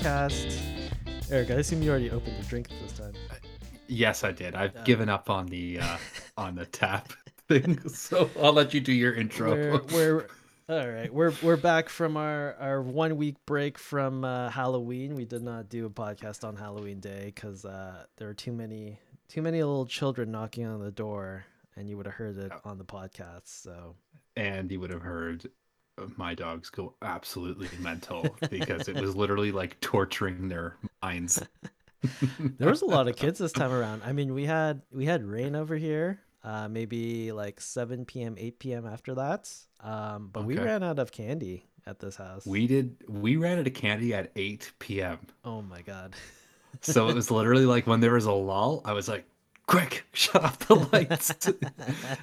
Podcast. Eric, I assume you already opened the drink this time. Yes, I did. I've uh, given up on the uh, on the tap thing, so I'll let you do your intro. We're, we're all right. We're we're back from our our one week break from uh, Halloween. We did not do a podcast on Halloween Day because uh, there were too many too many little children knocking on the door, and you would have heard it on the podcast. So and you would have heard my dogs go absolutely mental because it was literally like torturing their minds. there was a lot of kids this time around. I mean, we had we had rain over here, uh, maybe like 7 p.m., 8 p.m. after that. Um, but okay. we ran out of candy at this house. We did. We ran out of candy at 8 p.m. Oh my god. so it was literally like when there was a lull, I was like, quick shut off the lights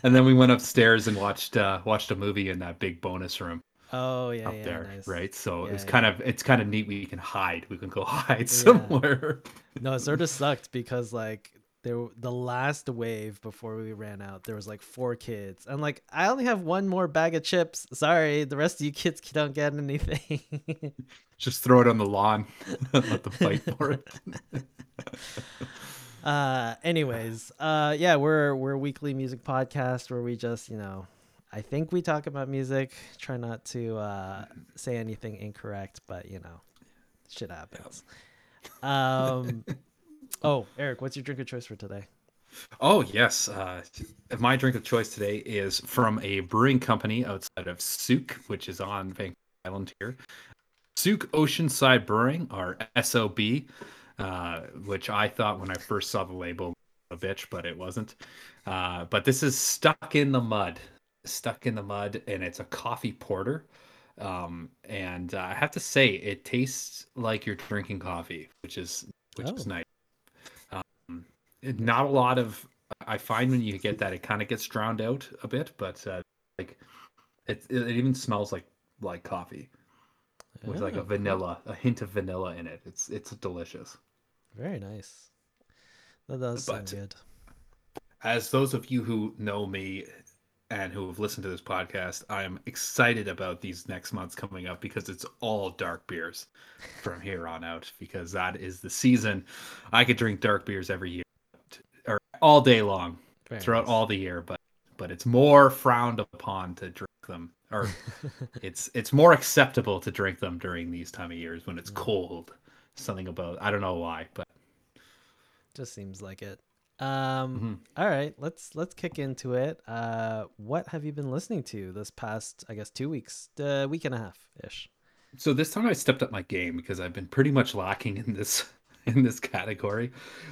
and then we went upstairs and watched uh watched a movie in that big bonus room oh yeah up yeah, there nice. right? So yeah, it's yeah. kind of it's kind of neat we can hide. We can go hide somewhere. No it sort of sucked because like there the last wave before we ran out there was like four kids. I'm like i only have one more bag of chips. Sorry the rest of you kids don't get anything. Just throw it on the lawn let them fight for it. Uh anyways uh yeah we're we're a weekly music podcast where we just you know i think we talk about music. Try not to uh say anything incorrect but you know shit happens. Um oh eric what's your drink of choice for today? Oh yes uh my drink of choice today is from a brewing company outside of Sooke which is on vancouver island here. Sooke oceanside brewing or sob uh, which I thought when I first saw the label a bitch, but it wasn't. Uh, but this is stuck in the mud, stuck in the mud, and it's a coffee porter. Um, and uh, I have to say, it tastes like you're drinking coffee, which is which oh. is nice. Um, not a lot of. I find when you get that, it kind of gets drowned out a bit, but uh, like it, it even smells like like coffee with like a oh, vanilla, a hint of vanilla in it. It's it's delicious. Very nice. That does but sound good. As those of you who know me and who have listened to this podcast, I am excited about these next months coming up because it's all dark beers from here on out because that is the season. I could drink dark beers every year or all day long Very throughout nice. all the year, but but it's more frowned upon to drink them or it's it's more acceptable to drink them during these time of years when it's mm. cold something about I don't know why, but just seems like it. Um mm-hmm. all right, let's let's kick into it. Uh what have you been listening to this past I guess 2 weeks, uh, week and a half ish? So this time I stepped up my game because I've been pretty much lacking in this in this category.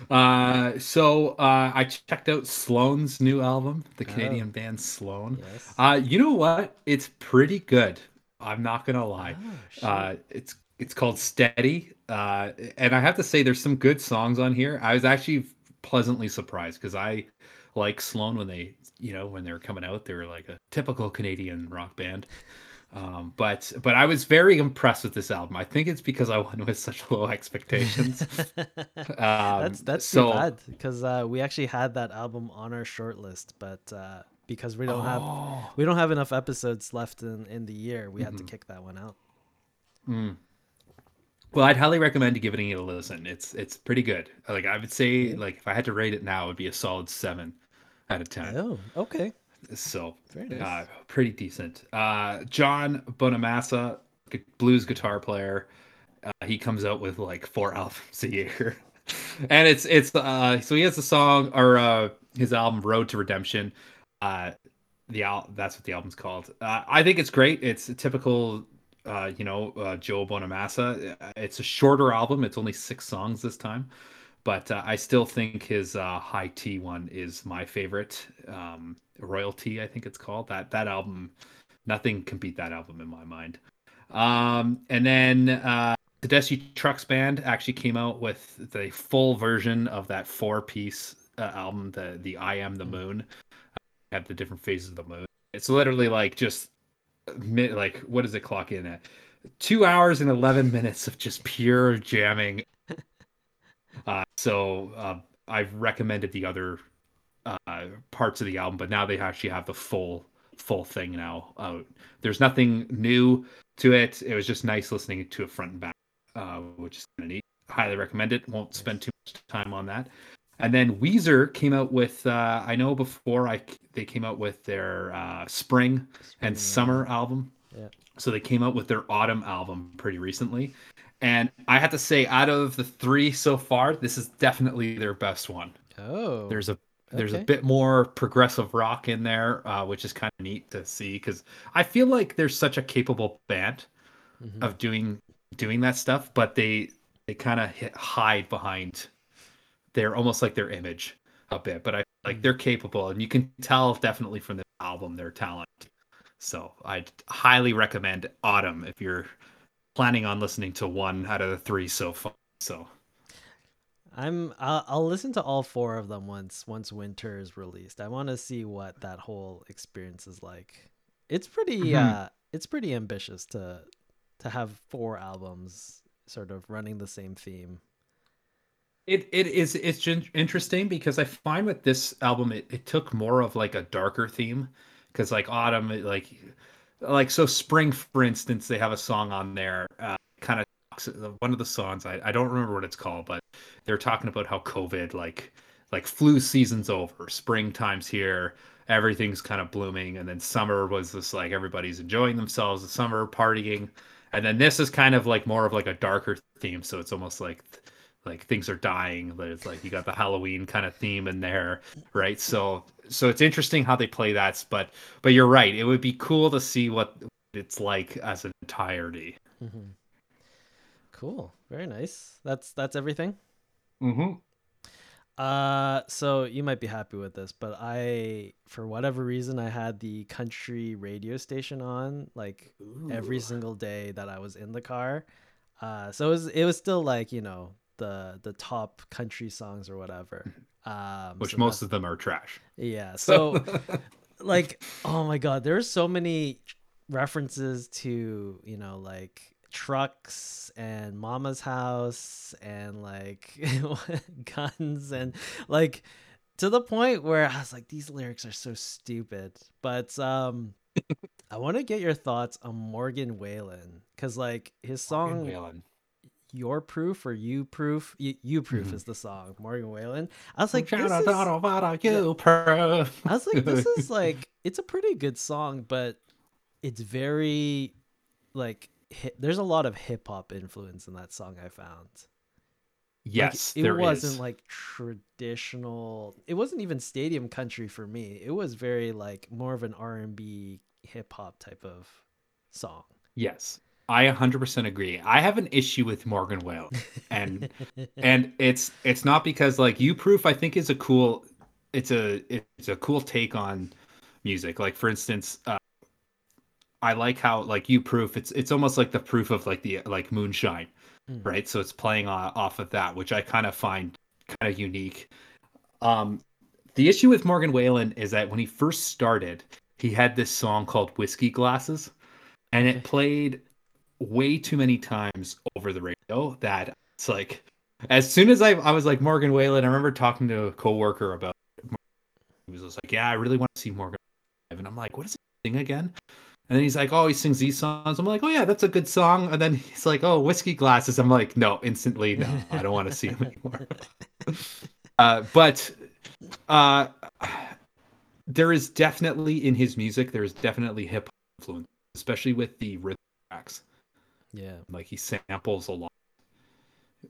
Uh, so uh, I checked out Sloan's new album, the Canadian oh. band Sloan. Yes. Uh, you know what? It's pretty good. I'm not gonna lie. Oh, uh, it's it's called Steady, uh, and I have to say, there's some good songs on here. I was actually pleasantly surprised because I like Sloan when they, you know, when they were coming out, they were like a typical Canadian rock band. Um, but but I was very impressed with this album. I think it's because I went with such low expectations. um, that's that's so, bad because uh, we actually had that album on our short list, but uh, because we don't oh. have we don't have enough episodes left in in the year, we mm-hmm. had to mm-hmm. kick that one out. Mm. Well, I'd highly recommend giving it a listen. It's it's pretty good. Like I would say, like if I had to rate it now, it would be a solid seven out of ten. Oh, okay. So nice. uh, pretty decent. Uh, Joe Bonamassa, blues guitar player. Uh, he comes out with like four albums a year, and it's it's uh so he has a song or uh his album Road to Redemption. Uh, the al- that's what the album's called. Uh, I think it's great. It's a typical uh, you know, uh, Joe Bonamassa. Uh, it's a shorter album. It's only six songs this time, but uh, I still think his uh, High Tea one is my favorite. Um, Royal Tea, I think it's called. That that album, nothing can beat that album in my mind. Um, and then uh, Tedeschi Trucks Band actually came out with the full version of that four piece uh, album, the the I Am the Moon. Have the different phases of the moon. It's literally like just like what does it clock in at? Two hours and eleven minutes of just pure jamming. Uh, so uh, I've recommended the other uh, parts of the album, but now they actually have the full full thing now out. There's nothing new. to it. It was just nice listening to it front and back, uh, which is kind of neat. Highly recommend it. Won't spend too much time on that. And then Weezer came out with uh, I know before I they came out with their uh, spring, spring and summer album. Yeah. So they came out with their autumn album pretty recently. And I have to say, out of the three so far, this is definitely their best one. Oh. There's a there's okay. a bit more progressive rock in there, uh, which is kind of neat to see because I feel like there's such a capable band mm-hmm. of doing doing that stuff, but they they kind of hide behind they're almost like their image a bit, but I like mm. they're capable, and you can tell definitely from the album their talent. So I'd highly recommend Autumn if you're planning on listening to one out of the three so far. So I'm I'll, I'll listen to all four of them once once Winter is released. I want to see what that whole experience is like. It's pretty mm-hmm. uh it's pretty ambitious to to have four albums sort of running the same theme. It it is it's interesting because I find with this album it, it took more of like a darker theme. Because like autumn it, like like so spring for instance they have a song on there uh, kind of one of the songs I, I don't remember what it's called but they're talking about how covid like like flu season's over springtime's here everything's kind of blooming and then summer was just like everybody's enjoying themselves the summer partying. And then this is kind of like more of like a darker theme so it's almost like like things are dying but it's like you got the halloween kind of theme in there right? So so it's interesting how they play that but but you're right. It would be cool to see what it's like as an entirety. Mm-hmm. cool. Very nice. That's that's everything? Mm-hmm. Uh so you might be happy with this but i for whatever reason i had the country radio station on like Ooh. every single day that i was in the car. Uh so it was it was still like you know the the top country songs or whatever. Um, Which so most of them are trash. Yeah. So, like, oh my god, there's so many references to you know like trucks and mama's house and like guns and like to the point where I was like, these lyrics are so stupid. But um I want to get your thoughts on Morgan Whalen because like his song your proof or you proof you, you proof mm-hmm. is the song morgan whalen i was like this is, you proof. i was like this is like it's a pretty good song but it's very like hip, there's a lot of hip-hop influence in that song i found yes like, it wasn't is. like traditional it wasn't even stadium country for me it was very like more of an r&b hip-hop type of song yes I 100% agree. I have an issue with Morgan Wallen, and and it's it's not because like you proof I think is a cool it's a it's a cool take on music. Like for instance, uh, I like how like you proof it's it's almost like the proof of like the like moonshine, mm. right? So it's playing off of that, which I kind of find kind of unique. Um, the issue with Morgan Wallen is that when he first started, he had this song called Whiskey Glasses, and it played way too many times over the radio that it's like as soon as I I was like Morgan Wallen, I remember talking to a coworker about he was just like, Yeah, I really want to see Morgan and I'm like, What is he sing again? And then he's like, Oh, he sings these songs. I'm like, Oh yeah, that's a good song. And then he's like, Oh, whiskey glasses. I'm like, no, instantly, no, I don't want to see him anymore. uh, but uh there is definitely in his music, there's definitely hip hop influence, especially with the rhythm tracks. Yeah. Like he samples a lot.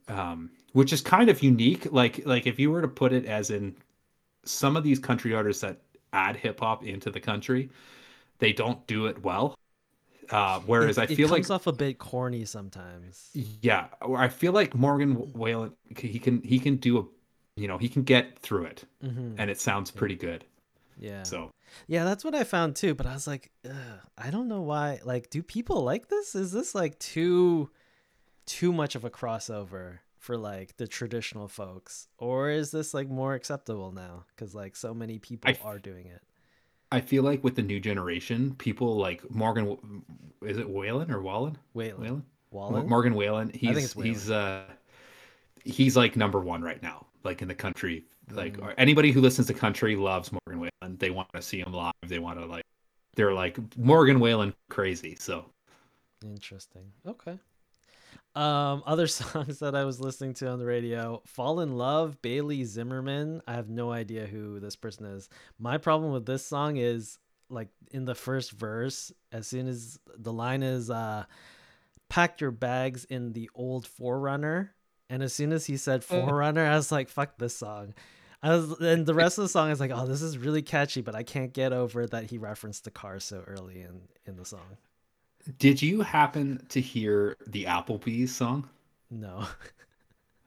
Um, which is kind of unique. Like like if you were to put it as in some of these country artists that add hip hop into the country, they don't do it well. Uh, whereas it, I feel like it comes like off a bit corny sometimes. Yeah, I feel like Morgan Whalen he can he can do a you know he can get through it, mm-hmm. and it sounds pretty good. Yeah. So yeah, that's what I found too. But I was like, I don't know why. Like, do people like this? Is this like too too much of a crossover for like the traditional folks, or is this like more acceptable now? Because like so many people are doing it. I feel like with the new generation, people like Morgan. Is it Whalen or Wallen? Whalen. Whalen. Wallen? Morgan Whalen. He's he's uh he's like number one right now, like in the country like mm. anybody who listens to country loves Morgan Wallen. They want to see him live. They want to like they're like Morgan Wallen crazy. So Interesting. Okay. Um, other songs that I was listening to on the radio: "Fall in Love," Bailey Zimmerman. I have no idea who this person is. My problem with this song is like in the first verse, as soon as the line is uh, "Pack your bags in the old 4Runner," and as soon as he said 4Runner, I was like, "Fuck this song." I was, and the rest of the song is like, "Oh, this is really catchy," but I can't get over that he referenced the car so early in in the song. Did you happen to hear the Applebee's song? No.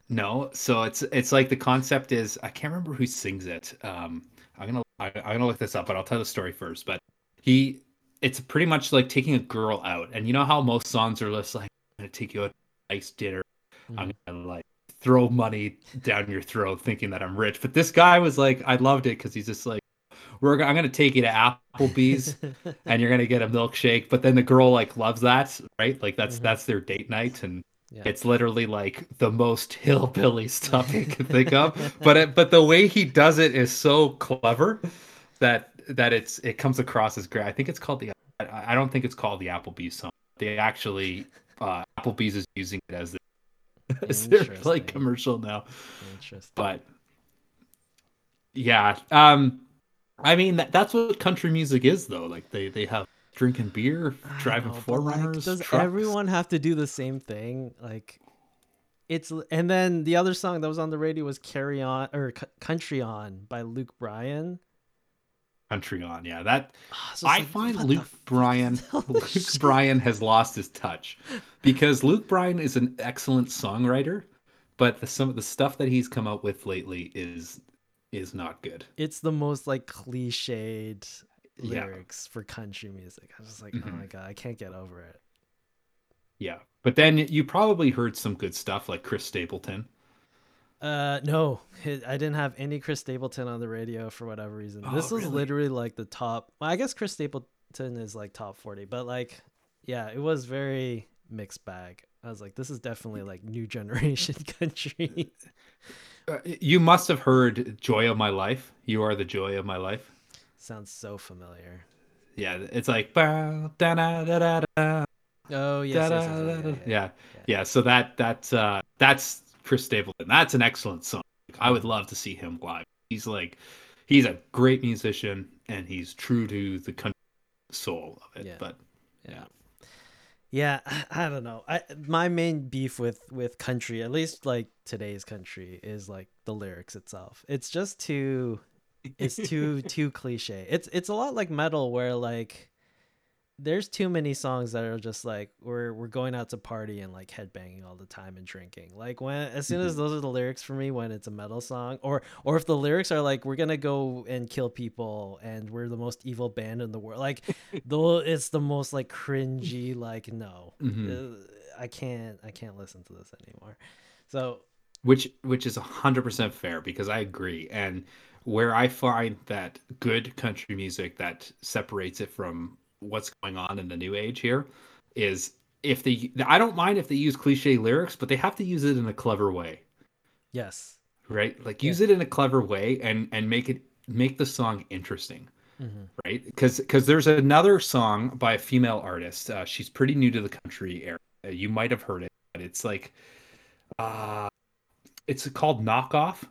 no. So it's it's like the concept is I can't remember who sings it. Um, I'm gonna I, am gonna look this up, but I'll tell the story first. But he, it's pretty much like taking a girl out, and you know how most songs are just like I'm gonna take you out to a nice dinner. Mm-hmm. I'm gonna like throw money down your throat, thinking that I'm rich. But this guy was like, I loved it because he's just like we're I'm gonna take you to Applebee's and you're gonna get a milkshake. But then the girl like loves that, right? Like that's mm-hmm. that's their date night, and yeah. it's literally like the most hillbilly stuff you can think of. but it, but the way he does it is so clever that that it's it comes across as great. I think it's called the I don't think it's called the Applebee's song. They actually uh, Applebee's is using it as, the, as their like commercial now. Interesting. But yeah, um, I mean, that, that's what country music is, though. Like they they have drinking beer, driving 4Runners. Like, does trucks. everyone have to do the same thing? Like, it's and then the other song that was on the radio was "Carry On" or "Country On" by Luke Bryan. Country on, yeah. That oh, I like, find Luke Bryan. Luke Bryan has lost his touch because Luke Bryan is an excellent songwriter, but the, some of the stuff that he's come out with lately is is not good. It's the most like cliched lyrics yeah. for country music. I was just like, oh mm-hmm. oh my god, I can't get over it. Yeah, but then you probably heard some good stuff like Chris Stapleton. Uh, no, I didn't have any Chris Stapleton on the radio for whatever reason. Oh, this was really? literally like the top. Well, I guess Chris Stapleton is like top forty, but like, yeah, it was very mixed bag. I was like, this is definitely like new generation country. Uh, you must have heard "Joy of My Life." You are the joy of my life. Sounds so familiar. Yeah, it's like da da da da da. Oh yes, yes, yes, yes yeah, yeah, yeah. So that that's uh that's Chris Stapleton. That's an excellent song. I would love to see him live. He's like, he's a great musician and he's true to the country soul of it. Yeah. But yeah. Yeah, I don't know. I my main beef with with country, at least like today's country, is like the lyrics itself. It's just too it's too too cliche. It's it's a lot like metal where like there's too many songs that are just like we're we're going out to party and like headbanging all the time and drinking. Like when as soon as mm-hmm. those are the lyrics for me when it's a metal song or or if the lyrics are like we're going to go and kill people and we're the most evil band in the world. Like though it's the most like cringy like no. Mm-hmm. Uh, I can't I can't listen to this anymore. So which which is 100% fair because I agree and where I find that good country music that separates it from what's going on in the new age here is if they I don't mind if they use cliche lyrics, but they have to use it in a clever way. Yes. Right? Like use yeah. it in a clever way and and make it make the song interesting. Mm-hmm. Right? Cuz cuz there's another song by a female artist. Uh, she's pretty new to the country area. You might have heard it, but it's like uh it's called Knockoff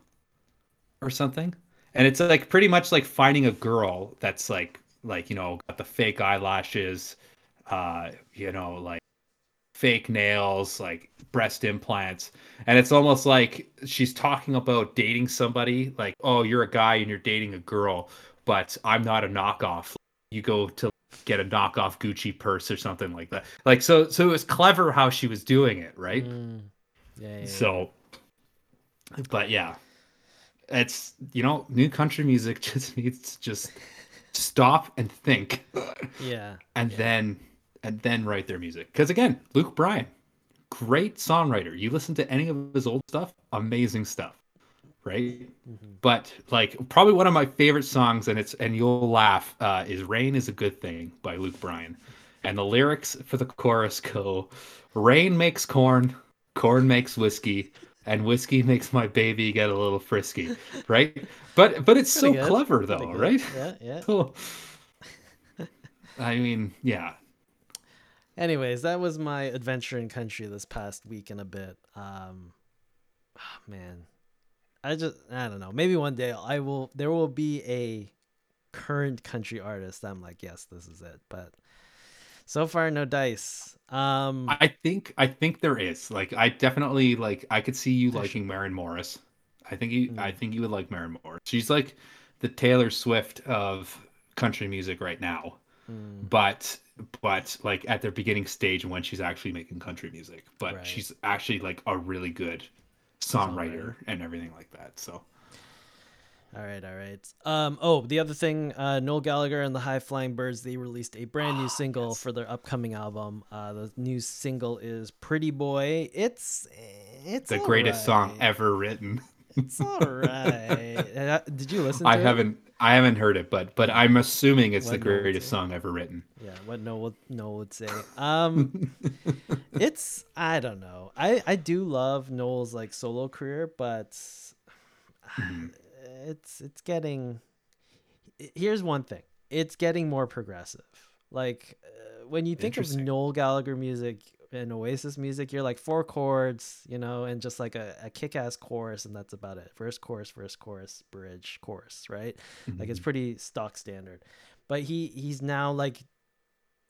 or something. And it's like pretty much like finding a girl that's like like you know got the fake eyelashes uh you know like fake nails like breast implants. And it's almost like she's talking about dating somebody like oh you're a guy and you're dating a girl but i'm not a knockoff. You go to get a knockoff gucci purse or something like that. Like so so it was clever how she was doing it right? Mm. yeah, yeah, so but yeah it's you know new country music just needs just stop and think. Yeah. And yeah. then and then write their music. Because again, Luke Bryan, great songwriter. You listen to any of his old stuff, amazing stuff. Right? Mm-hmm. But like probably one of my favorite songs, and it's and you'll laugh, uh, is Rain is a Good Thing by Luke Bryan. And the lyrics for the chorus go Rain makes corn, corn makes whiskey, and whiskey makes my baby get a little frisky, right? But but it's so good. clever though, right? Yeah, yeah. Cool. I mean, yeah. Anyways, that was my adventure in country this past week and a bit. Um, oh, man, I just I don't know. Maybe one day I will. There will be a current country artist. I'm like, yes, this is it. But so far, no dice. Um, I think I think there is. Like, I definitely like. I could see you liking Maren Morris. I think you. Mm. I think you would like Maren Morris. She's like the Taylor Swift of country music right now. Mm. But but like at their beginning stage when she's actually making country music. But right. she's actually like a really good songwriter and everything like that. So all right, all right. Um, oh, the other thing, uh, Noel Gallagher and the High Flying Birds, they released a brand new ah, single yes. for their upcoming album. Uh, the new single is "Pretty Boy." It's it's the greatest right. song ever written. It's all right. Uh, did you listen? I haven't. I haven't heard it, but but I'm assuming it's what the greatest song ever written. Yeah, what Noel Noel would say. Um, it's I don't know. I I do love Noel's like solo career, but. Mm-hmm it's it's getting here's one thing it's getting more progressive. Like uh, when you think of noel gallagher music and oasis music you're like four chords you know and just like a, a kick-ass chorus and that's about it. First chorus first chorus bridge chorus right? Mm-hmm. like it's mm-hmm. pretty stock standard. But he he's now like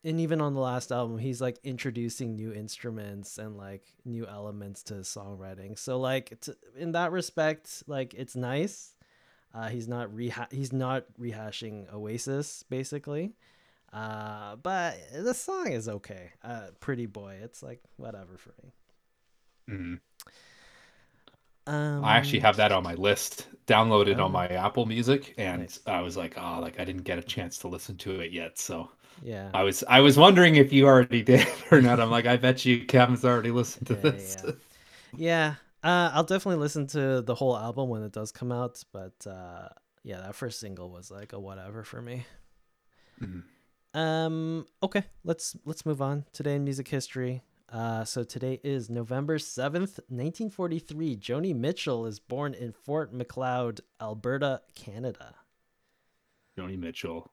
and even on the last album he's like introducing new instruments and like new elements to songwriting. So like in that respect like it's nice uh, he's not reha- he's not rehashing Oasis basically. Uh, but the song is okay. Uh, Pretty Boy, it's like whatever for me. Mm-hmm. Um, I actually have that on my list, downloaded oh, on my Apple Music, and nice. I was like, oh, like I didn't get a chance to listen to it yet, so yeah. I was I was wondering if you already did or not. I'm like, I bet you Kevin's already listened to yeah, this. Yeah. yeah. Uh, I'll definitely listen to the whole album when it does come out, but uh, yeah, that first single was like a whatever for me. Mm-hmm. Um. Okay, let's let's move on. Today in music history. Uh, so today is November seventh, nineteen forty three. Joni Mitchell is born in Fort Macleod, Alberta, Canada. Joni Mitchell,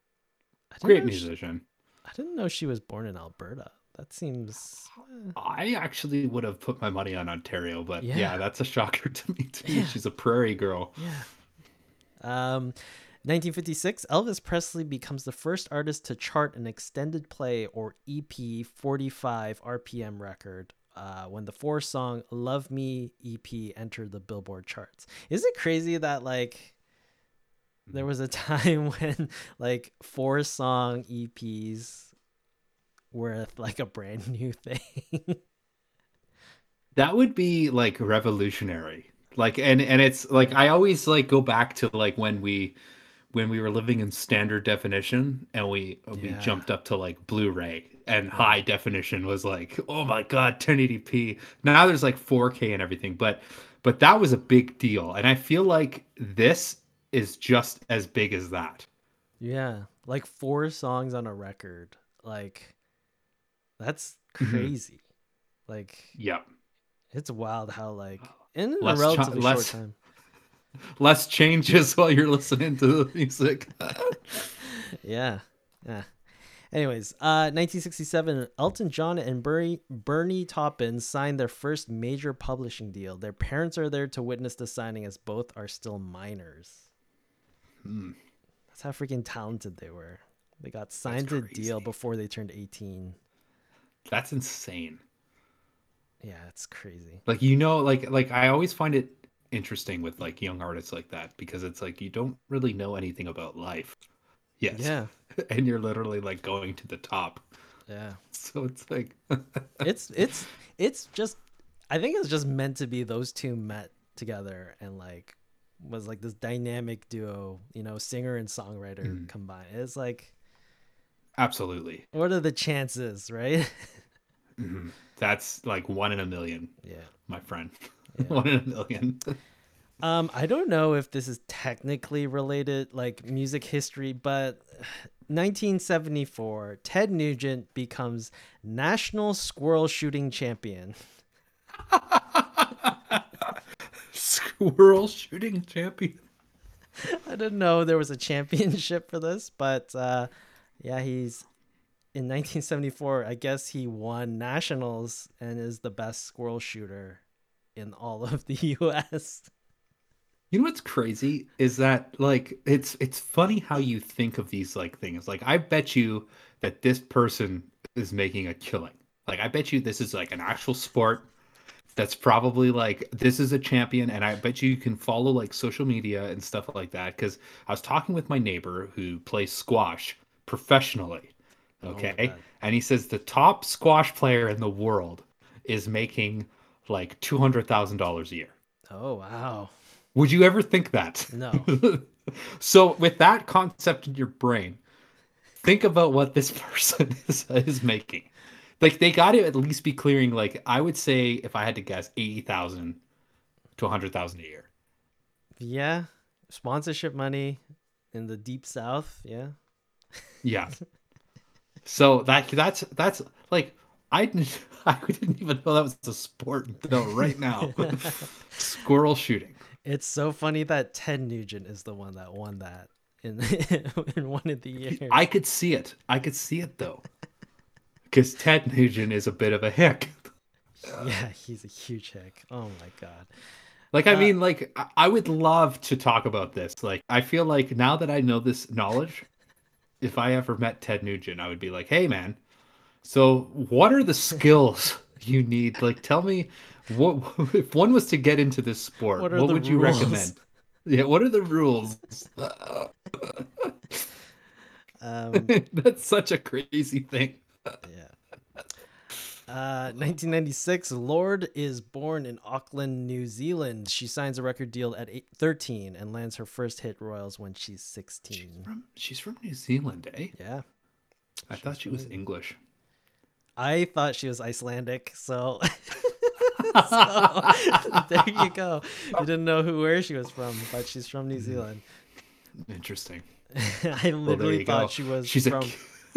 great musician. She, I didn't know she was born in Alberta. That seems. Uh... I actually would have put my money on Ontario, but yeah, yeah that's a shocker to me too. Yeah. She's a prairie girl. Yeah. Um, 1956, Elvis Presley becomes the first artist to chart an extended play or EP 45 RPM record uh, when the four song Love Me EP entered the Billboard charts. Is it crazy that like there was a time when like four song EPs worth like a brand new thing. that would be like revolutionary. Like and and it's like I always like go back to like when we when we were living in standard definition and we we jumped up to like Blu-ray and high definition was like oh my god 1080p. Now there's like 4K and everything, but but that was a big deal and I feel like this is just as big as that. Yeah, like four songs on a record. Like that's mm-hmm. crazy. Mm-hmm. Like, yeah, it's wild how like in less a relatively less, short time, less changes while you're listening to the music. yeah, yeah. Anyways, uh, 1967, Elton John and Bernie, Bernie Taupin signed their first major publishing deal. Their parents are there to witness the signing as both are still minors. Hmm. That's how freaking talented they were. They got signed a deal before they turned 18. That's insane. Yeah, it's crazy. Like you know, like like I always find it interesting with like young artists like that because it's like you don't really know anything about life. Yes. Yeah. and you're literally like going to the top. Yeah. So it's like it's it's it's just I think it's just meant to be those two met together and like was like this dynamic duo, you know, singer and songwriter mm. combined. It's like Absolutely. What are the chances, right? mm-hmm. That's like one in a million. Yeah. My friend. Yeah. one in a million. um, I don't know if this is technically related, like music history, but 1974, Ted Nugent becomes national squirrel shooting champion. squirrel shooting champion. I didn't know there was a championship for this, but uh, yeah, he's in 1974, I guess he won nationals and is the best squirrel shooter in all of the U.S. You know what's crazy is that like it's it's funny how you think of these like things. Like I bet you that this person is making a killing. Like I bet you this is like an actual sport that's probably like this is a champion and I bet you you can follow like social media and stuff like that cuz I was talking with my neighbor who plays squash professionally. Oh okay? And he says the top squash player in the world is making like $200,000 a year. Oh wow. Would you ever think that? No. so with that concept in your brain, think about what this person is, is making. Like they got to at least be clearing like I would say if I had to guess 80,000 to 100,000 a year. Yeah. Sponsorship money in the deep south, yeah. Yeah. so that that's that's like I didn't I didn't even know that was a sport until right now. Squirrel shooting. It's so funny that Ted Nugent is the one that won that in in one of the years. I could see it. I could see it though, because Ted Nugent is a bit of a hick. yeah, he's a huge hick. Oh my god. Like I uh, mean, like I would love to talk about this. Like I feel like now that I know this knowledge, if I ever met Ted Nugent, I would be like, "Hey, man, so what are the skills you need? Like, tell me what if one was to get into this sport? What, what would rules? you recommend? Yeah, what are the rules? um, That's such a crazy thing. yeah. Uh, 1996, Lorde is born in Auckland, New Zealand. She signs a record deal at eight, 13 and lands her first hit royals when she's 16. She's from, she's from New Zealand, eh? Yeah. I she's thought she was English. I thought she was Icelandic, so so, there you go. You didn't know who where she was from, but she's from New Zealand. Interesting. I literally well, thought go. she was she's from a...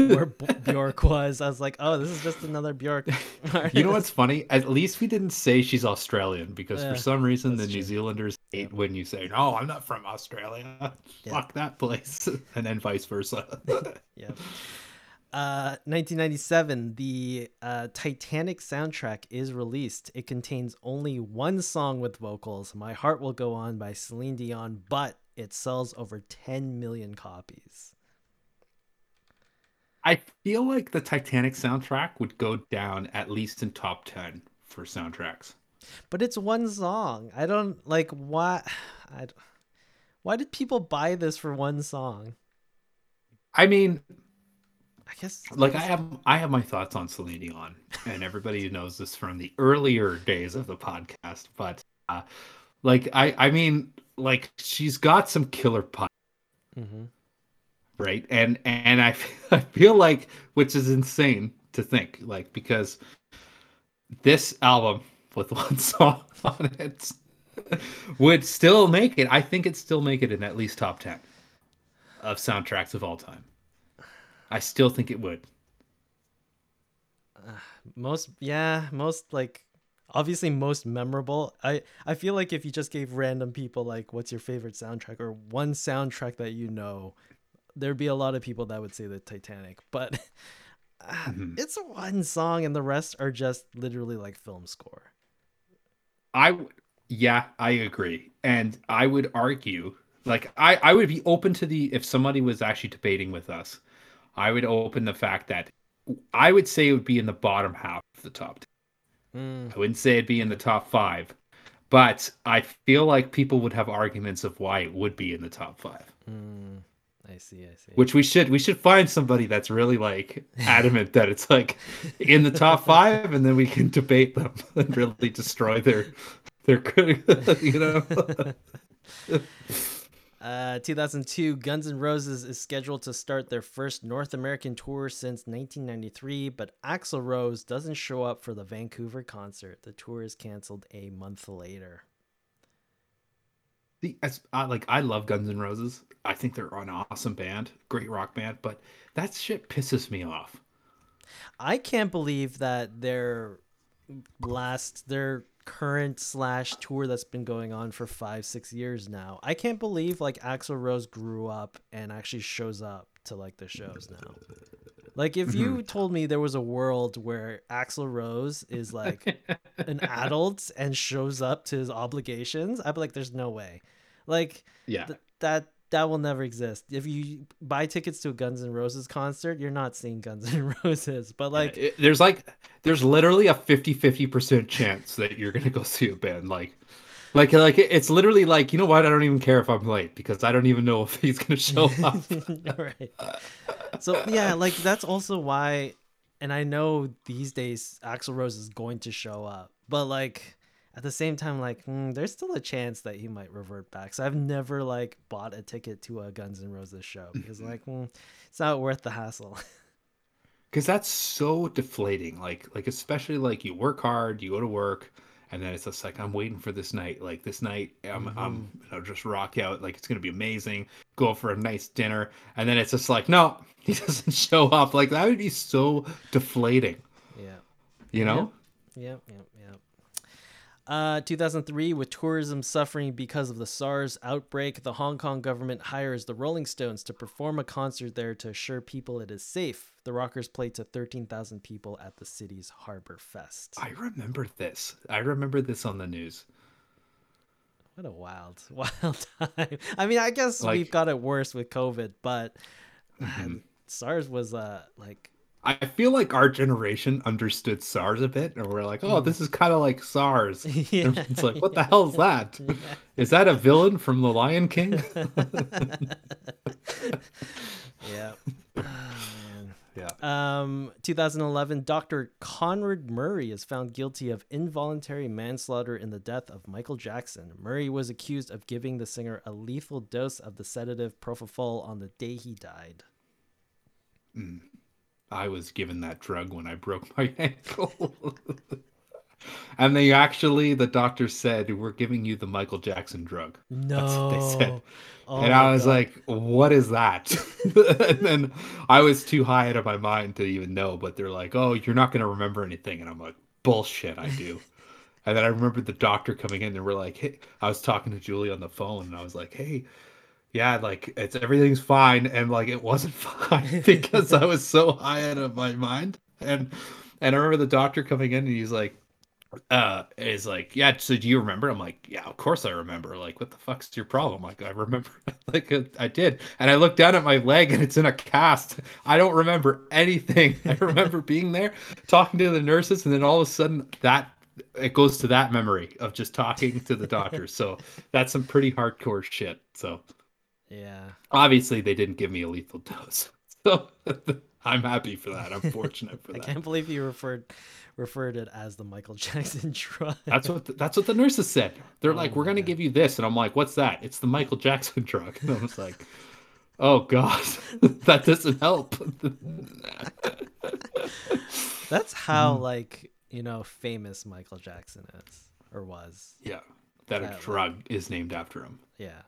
where Bjork was. I was like, oh, this is just another Bjork. you know what's funny? At least we didn't say she's Australian because yeah, for some reason the true. New Zealanders hate when you say, "No, I'm not from Australia. Yeah. Fuck that place," and then vice versa. yeah. 1997, uh, the uh, Titanic soundtrack is released. It contains only one song with vocals, My Heart Will Go On by Celine Dion, but it sells over 10 million copies. I feel like the Titanic soundtrack would go down at least in top 10 for soundtracks. But it's one song. I don't like why I why did people buy this for one song? I mean, I guess like I have I have my thoughts on Celine Dion, and everybody knows this from the earlier days of the podcast. But uh, like I I mean like she's got some killer pop, mm-hmm. Right? And and I I feel like which is insane to think like because this album with one song on it would still make it. I think it still make it in at least top ten of soundtracks of all time. I still think it would. Most, yeah, most like obviously most memorable. I I feel like if you just gave random people like what's your favorite soundtrack or one soundtrack that you know, there'd be a lot of people that would say the Titanic. But uh, mm-hmm. it's one song and the rest are just literally like film score. I yeah, I agree. And I would argue like I I would be open to the if somebody was actually debating with us I would open the fact that I would say it would be in the bottom half of the top Mm. I wouldn't say it'd be in the top five, but I feel like people would have arguments of why it would be in the top five. Mm. I see, I see. Which we should we should find somebody that's really like adamant that it's like in the top five, and then we can debate them and really destroy their their you know. Uh, 2002, Guns N' Roses is scheduled to start their first North American tour since 1993, but Axl Rose doesn't show up for the Vancouver concert. The tour is canceled a month later. The as, I, like I love Guns N' Roses. I think they're an awesome band, great rock band, but that shit pisses me off. I can't believe that their last their current slash tour that's been going on for five six years now i can't believe like axl rose grew up and actually shows up to like the shows now Like if you mm-hmm. told me there was a world where Axl Rose is like an adult and shows up to his obligations, I'd be like, "There's no way." Like, yeah, th- that that will never exist. If you buy tickets to a Guns N' Roses concert, you're not seeing Guns N' Roses. But like, yeah, it, there's like, there's literally a 50 50 percent chance that you're gonna go see a band. Like, like, like it's literally like, you know what? I don't even care if I'm late because I don't even know if he's gonna show up. right. So yeah, like that's also why, and I know these days Axl Rose is going to show up, but like at the same time, like mm, there's still a chance that he might revert back. So I've never like bought a ticket to a Guns N' Roses show because like mm, it's not worth the hassle. Because that's so deflating. Like like especially like you work hard, you go to work, and then it's just like I'm waiting for this night. Like this night, I'm mm-hmm. I'm you know just rock out. Like it's gonna be amazing. Go for a nice dinner, and then it's just like no, he doesn't show up. Like that would be so deflating. Yeah. You know. Yep. Yep. Yep. Uh, 2003, with tourism suffering because of the SARS outbreak, the Hong Kong government hires the Rolling Stones to perform a concert there to assure people it is safe. The rockers play to 13,000 people at the city's Harbor Fest. I remember this. I remember this on the news. What a wild, wild time. I mean, I guess like, we've got it worse with COVID, but mm-hmm. SARS was uh like I feel like our generation understood SARS a bit, and we're like, "Oh, this is kind of like SARS." yeah, it's like, "What the hell is that? Yeah. Is that a villain from The Lion King?" yeah. yeah. Um, 2011, Dr. Conrad Murray is found guilty of involuntary manslaughter in the death of Michael Jackson. Murray was accused of giving the singer a lethal dose of the sedative propofol on the day he died. Mm. I was given that drug when I broke my ankle. and they actually, the doctor said, We're giving you the Michael Jackson drug. No. That's what they said. Oh and I was God. like, What is that? and then I was too high out of my mind to even know, but they're like, Oh, you're not going to remember anything. And I'm like, Bullshit, I do. and then I remember the doctor coming in and we're like, Hey, I was talking to Julie on the phone and I was like, Hey, yeah, like it's everything's fine, and like it wasn't fine because I was so high out of my mind. And and I remember the doctor coming in and he's like, uh, is like, yeah. So do you remember? I'm like, yeah, of course I remember. Like, what the fuck's your problem? Like, I remember, like I did. And I looked down at my leg and it's in a cast. I don't remember anything. I remember being there, talking to the nurses, and then all of a sudden that it goes to that memory of just talking to the doctor. so that's some pretty hardcore shit. So yeah. Obviously, they didn't give me a lethal dose, so I'm happy for that. I'm fortunate for that. I can't believe you referred referred it as the Michael Jackson drug. That's what the, that's what the nurses said. They're oh, like, "We're gonna give you this," and I'm like, "What's that?" It's the Michael Jackson drug. And I was like, "Oh God, that doesn't help." that's how mm. like you know famous Michael Jackson is or was. Yeah, that, that a drug like, is named after him. Yeah.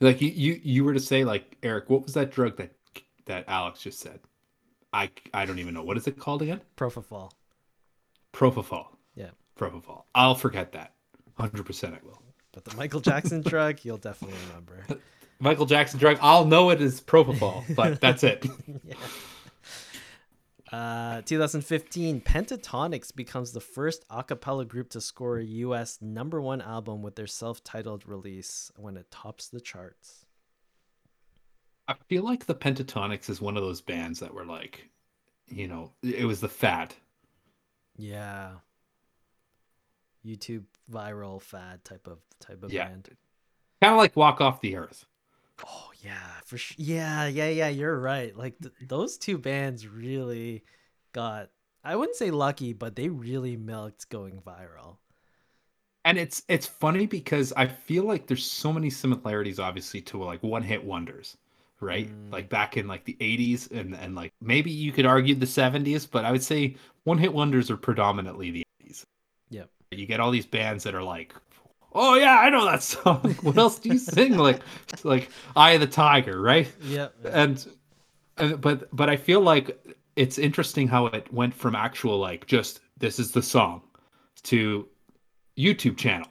Like you, you, you were to say like Eric, what was that drug that that Alex just said? I I don't even know what is it called again. Propofol. Propofol. Yeah. Propofol. I'll forget that. Hundred percent, I will. But the Michael Jackson drug, you'll definitely remember. Michael Jackson drug, I'll know it is propofol, but that's it. yeah. Uh, 2015, Pentatonix becomes the first a cappella group to score a US number one album with their self titled release when it tops the charts. I feel like the Pentatonix is one of those bands that were like, you know, it was the fad. Yeah. YouTube viral fad type of type of yeah. band. Kind of like Walk Off the Earth. Oh yeah, for sure. Yeah, yeah, yeah. You're right. Like th- those two bands really got. I wouldn't say lucky, but they really milked going viral. And it's it's funny because I feel like there's so many similarities, obviously, to like one hit wonders, right? Mm. Like back in like the 80s and and like maybe you could argue the 70s, but I would say one hit wonders are predominantly the 80s. Yep. You get all these bands that are like oh yeah, I know that song. what else do you sing? Like like Eye of the Tiger, right? Yeah. And, and but but I feel like it's interesting how it went from actual like just this is the song to YouTube channel.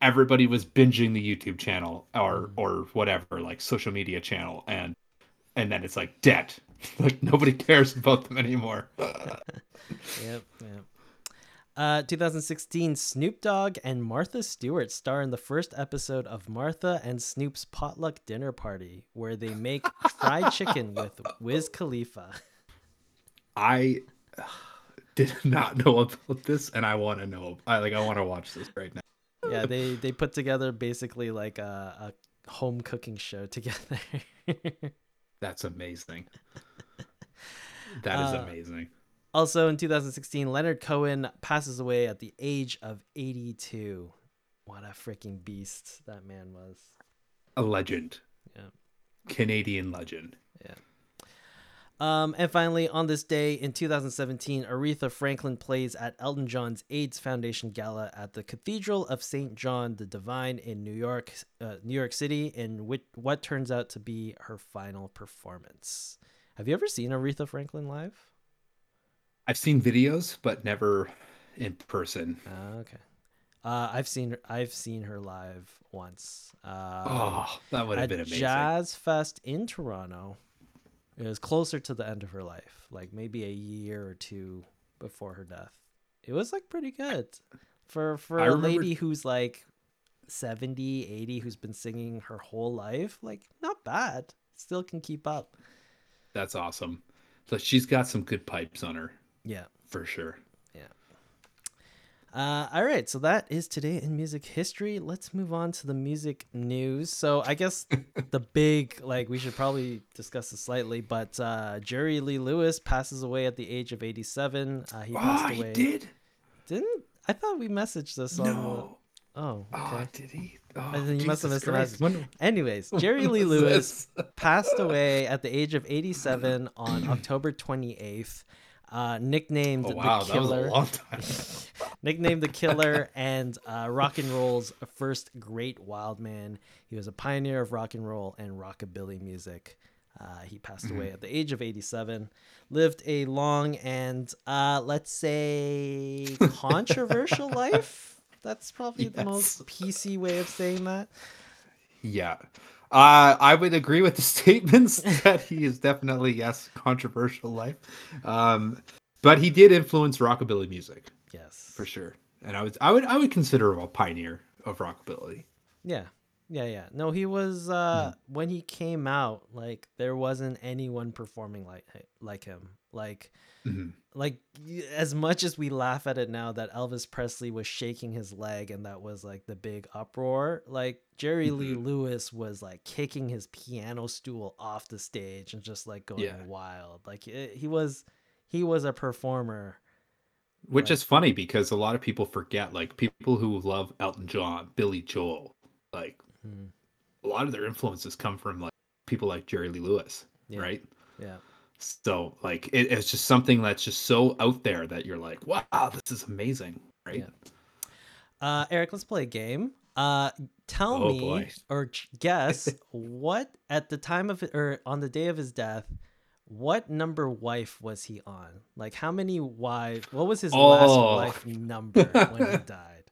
Everybody was binging the YouTube channel or mm. or whatever, like social media channel. And and then it's like dead. like nobody cares about them anymore. yep, yep. Uh, 2016, Snoop Dogg and Martha Stewart star in the first episode of Martha and Snoop's potluck dinner party, where they make fried chicken with Wiz Khalifa. I did not know about this, and I want to know. I like. I want to watch this right now. Yeah, they they put together basically like a, a home cooking show together. That's amazing. That is uh, amazing. Also in 2016, Leonard Cohen passes away at the age of 82. What a freaking beast that man was. A legend. Yeah. Canadian legend. Yeah. Um, and finally, on this day in 2017, Aretha Franklin plays at Elton John's AIDS Foundation Gala at the Cathedral of St. John the Divine in New York, uh, New York City, in which, what turns out to be her final performance. Have you ever seen Aretha Franklin live? I've seen videos, but never in person. Uh, okay. Uh, I've seen I've seen her live once. Uh, oh, that would have been amazing. Jazz Fest in Toronto. It was closer to the end of her life, like maybe a year or two before her death. It was like pretty good for for I a remember... lady who's like 70, 80 who's been singing her whole life. Like not bad. Still can keep up. That's awesome. So she's got some good pipes on her. Yeah. For sure. Yeah. Uh, all right, so that is today in music history. Let's move on to the music news. So I guess the big, like, we should probably discuss this slightly, but uh, Jerry Lee Lewis passes away at the age of 87. Uh, he oh, passed away. He did? Didn't I thought we messaged this no. on the... Oh, okay. Oh, did he? Oh, you Jesus must have missed Christ. the message. Anyways, Jerry Lee Lewis passed away at the age of 87 on October 28th uh, nicknamed oh, wow, the Killer. nicknamed the Killer and uh, rock and roll's first great wild man. He was a pioneer of rock and roll and rockabilly music. Uh, he passed mm-hmm. away at the age of 87. Lived a long and, uh, let's say, controversial life. That's probably yes. the most PC way of saying that. Yeah. Uh, I would agree with the statements that he is definitely yes controversial life, um, but he did influence rockabilly music. Yes, for sure. And I would I would I would consider him a pioneer of rockabilly. Yeah, yeah, yeah. No, he was uh, mm. when he came out. Like there wasn't anyone performing like like him. Like Mm-hmm. Like as much as we laugh at it now that Elvis Presley was shaking his leg and that was like the big uproar, like Jerry mm-hmm. Lee Lewis was like kicking his piano stool off the stage and just like going yeah. wild. Like it, he was he was a performer. Which is funny because a lot of people forget like people who love Elton John, Billy Joel, like mm-hmm. a lot of their influences come from like people like Jerry Lee Lewis, yeah. right? Yeah. So like it, it's just something that's just so out there that you're like, wow, this is amazing, right? Yeah. Uh, Eric, let's play a game. Uh, tell oh, me boy. or guess what at the time of it or on the day of his death, what number wife was he on? Like how many wives? What was his oh. last wife number when he died?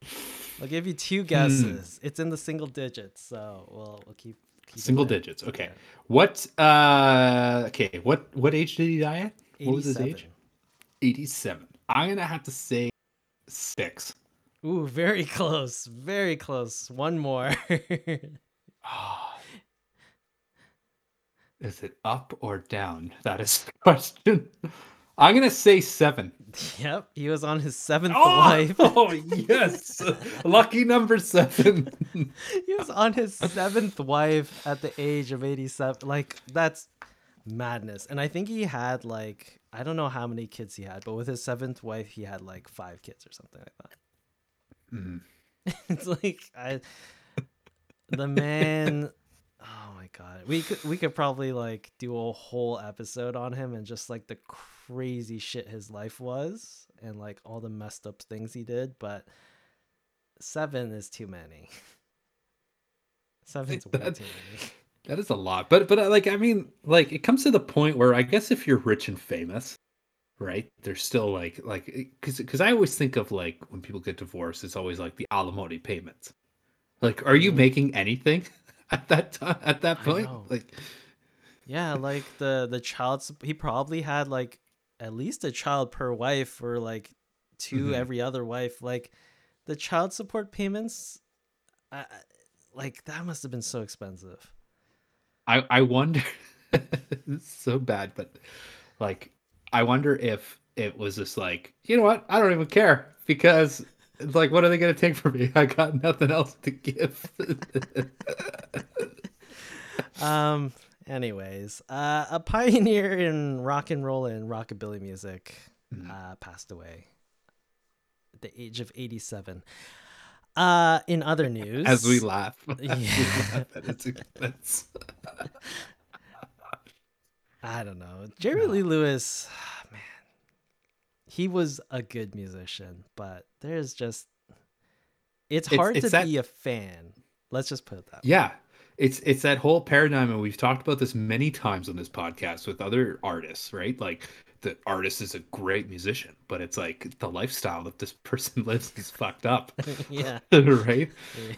I'll give you two guesses. Hmm. It's in the single digits, so we'll we'll keep Single digits. Okay. What? Uh. Okay. What? What age did he die at? What was his age? Eighty-seven. I'm gonna have to say six. Ooh, very close. Very close. One more. Is it up or down? That is the question. I'm gonna say seven. Yep, he was on his seventh oh, wife. Oh yes, lucky number seven. he was on his seventh wife at the age of eighty-seven. Like that's madness. And I think he had like I don't know how many kids he had, but with his seventh wife, he had like five kids or something like that. Mm. it's like I, the man Oh my god, we could we could probably like do a whole episode on him and just like the crazy shit his life was and like all the messed up things he did, but seven is too many. Seven's way too many. That is a lot, but but uh, like I mean, like it comes to the point where I guess if you're rich and famous, right? There's still like like because because I always think of like when people get divorced, it's always like the alimony payments. Like, are you mm-hmm. making anything? at that time at that point like Yeah, like the the child he probably had like at least a child per wife or like 2 mm-hmm. every other wife. Like the child support payments I, like that must have been so expensive. I I wonder it's so bad, but like I wonder if it was just like, you know what? I don't even care because it's like, what are they going to take from me? I got nothing else to give. um. Anyways, uh, a pioneer in rock and roll and rockabilly music mm. uh, passed away at the age of 87. Uh, in other news, as we laugh, yeah. we laugh. I don't know. Jerry no. Lee Lewis he was a good musician, but there's just it's hard it's, it's to that, be a fan. Let's just put it that. Yeah. Way. It's it's that whole paradigm and we've talked about this many times on this podcast with other artists, right? Like the artist is a great musician, but it's like the lifestyle that this person lives is fucked up. yeah. right?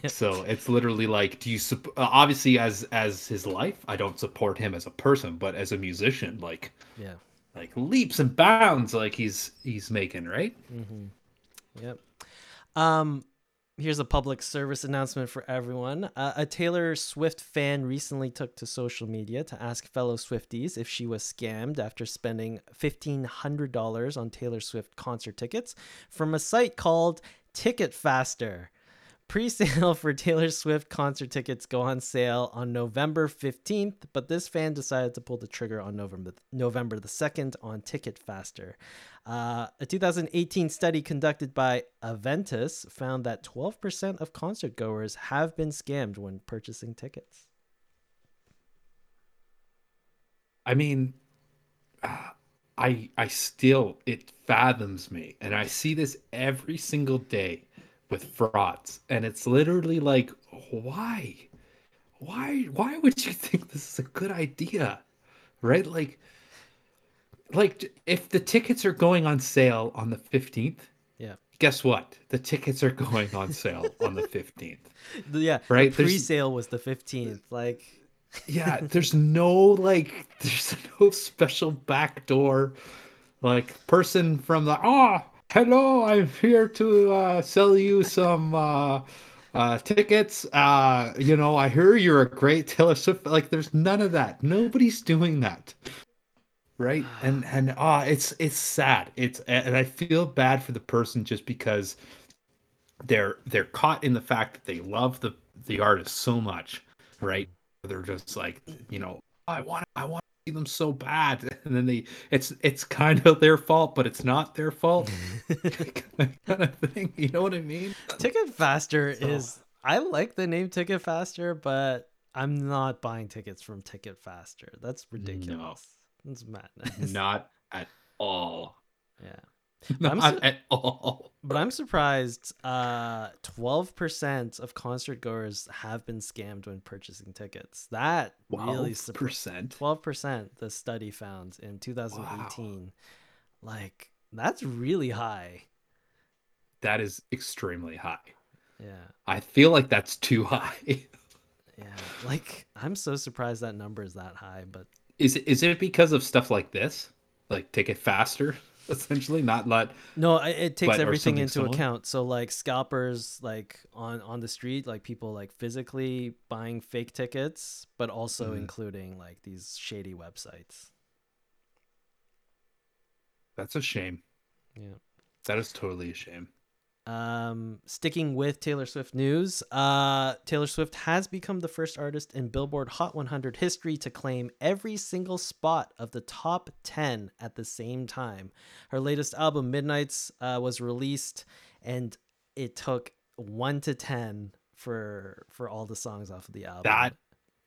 Yeah. So it's literally like do you uh, obviously as as his life, I don't support him as a person, but as a musician like Yeah like leaps and bounds like he's he's making right? Mm-hmm. yep. Um here's a public service announcement for everyone. Uh, a taylor swift fan recently took to social media to ask fellow swifties if she was scammed after spending $1500 on taylor swift concert tickets from a site called ticket faster Pre-sale for Taylor Swift concert tickets go on sale on November 15th, but this fan decided to pull the trigger on November November the 2nd on Ticket Faster. Uh, a 2018 study conducted by Aventis found that 12% of concert goers have been scammed when purchasing tickets. I mean, I I still it fathoms me, and I see this every single day with frauds. And it's literally like why? Why why would you think this is a good idea? Right? Like like if the tickets are going on sale on the 15th yeah. guess what? The tickets are going on sale on the 15th yeah right? The pre-sale was the 15th like yeah there's no like there's no special back door like person from the oh hello, I'm here to uh, sell you some uh, uh, tickets. Uh, you know, I hear you're a great Taylor Swift. Like, there's none of that. Nobody's doing that, right? And and ah, uh, it's it's sad. It's and I feel bad for the person just because they're they're caught in the fact that they love the the artist so much, right? They're just like, you know, I want I want them so bad and then they it's it's kind of their fault but it's not their fault. Kind of thing you know what i mean? Ticket faster so. is i like the name ticket faster but i'm not buying tickets from ticket faster. That's ridiculous. No. that's madness. Not at all. Yeah Not su- at all. But I'm surprised. Uh, twelve percent of concert goers have been scammed when purchasing tickets. That really percent. Twelve percent. The study found in 2018. Wow. Like that's really high. That is extremely high. Yeah. I feel like that's too high. yeah. Like I'm so surprised that number is that high. But is it, is it because of stuff like this? Like Ticket Faster? essentially not let no it takes everything into stolen? account. So like scalpers like on on the street like people like physically buying fake tickets but also mm. including like these shady websites. That's a shame. Yeah. That is totally a shame um, sticking with Taylor Swift news, uh, Taylor Swift has become the first artist in Billboard Hot 100 history to claim every single spot of the top 10 at the same time. Her latest album, Midnights, uh, was released, and it took one to 10 for for all the songs off of the album. That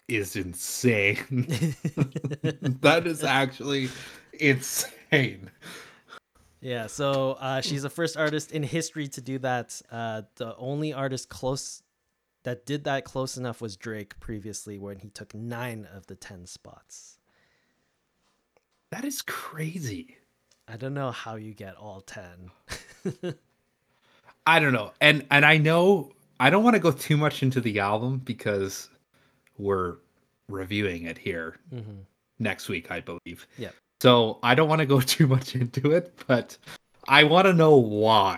is insane. that is actually insane. Yeah, so uh, she's the first artist in history to do that. Uh, the only artist close that did that close enough was Drake previously, when he took nine of the ten spots. That is crazy. I don't know how you get all ten. I don't know, and and I know I don't want to go too much into the album because we're reviewing it here. Mm-hmm. next week, I believe. Yeah. So I don't want to go too much into it, but I want to know why.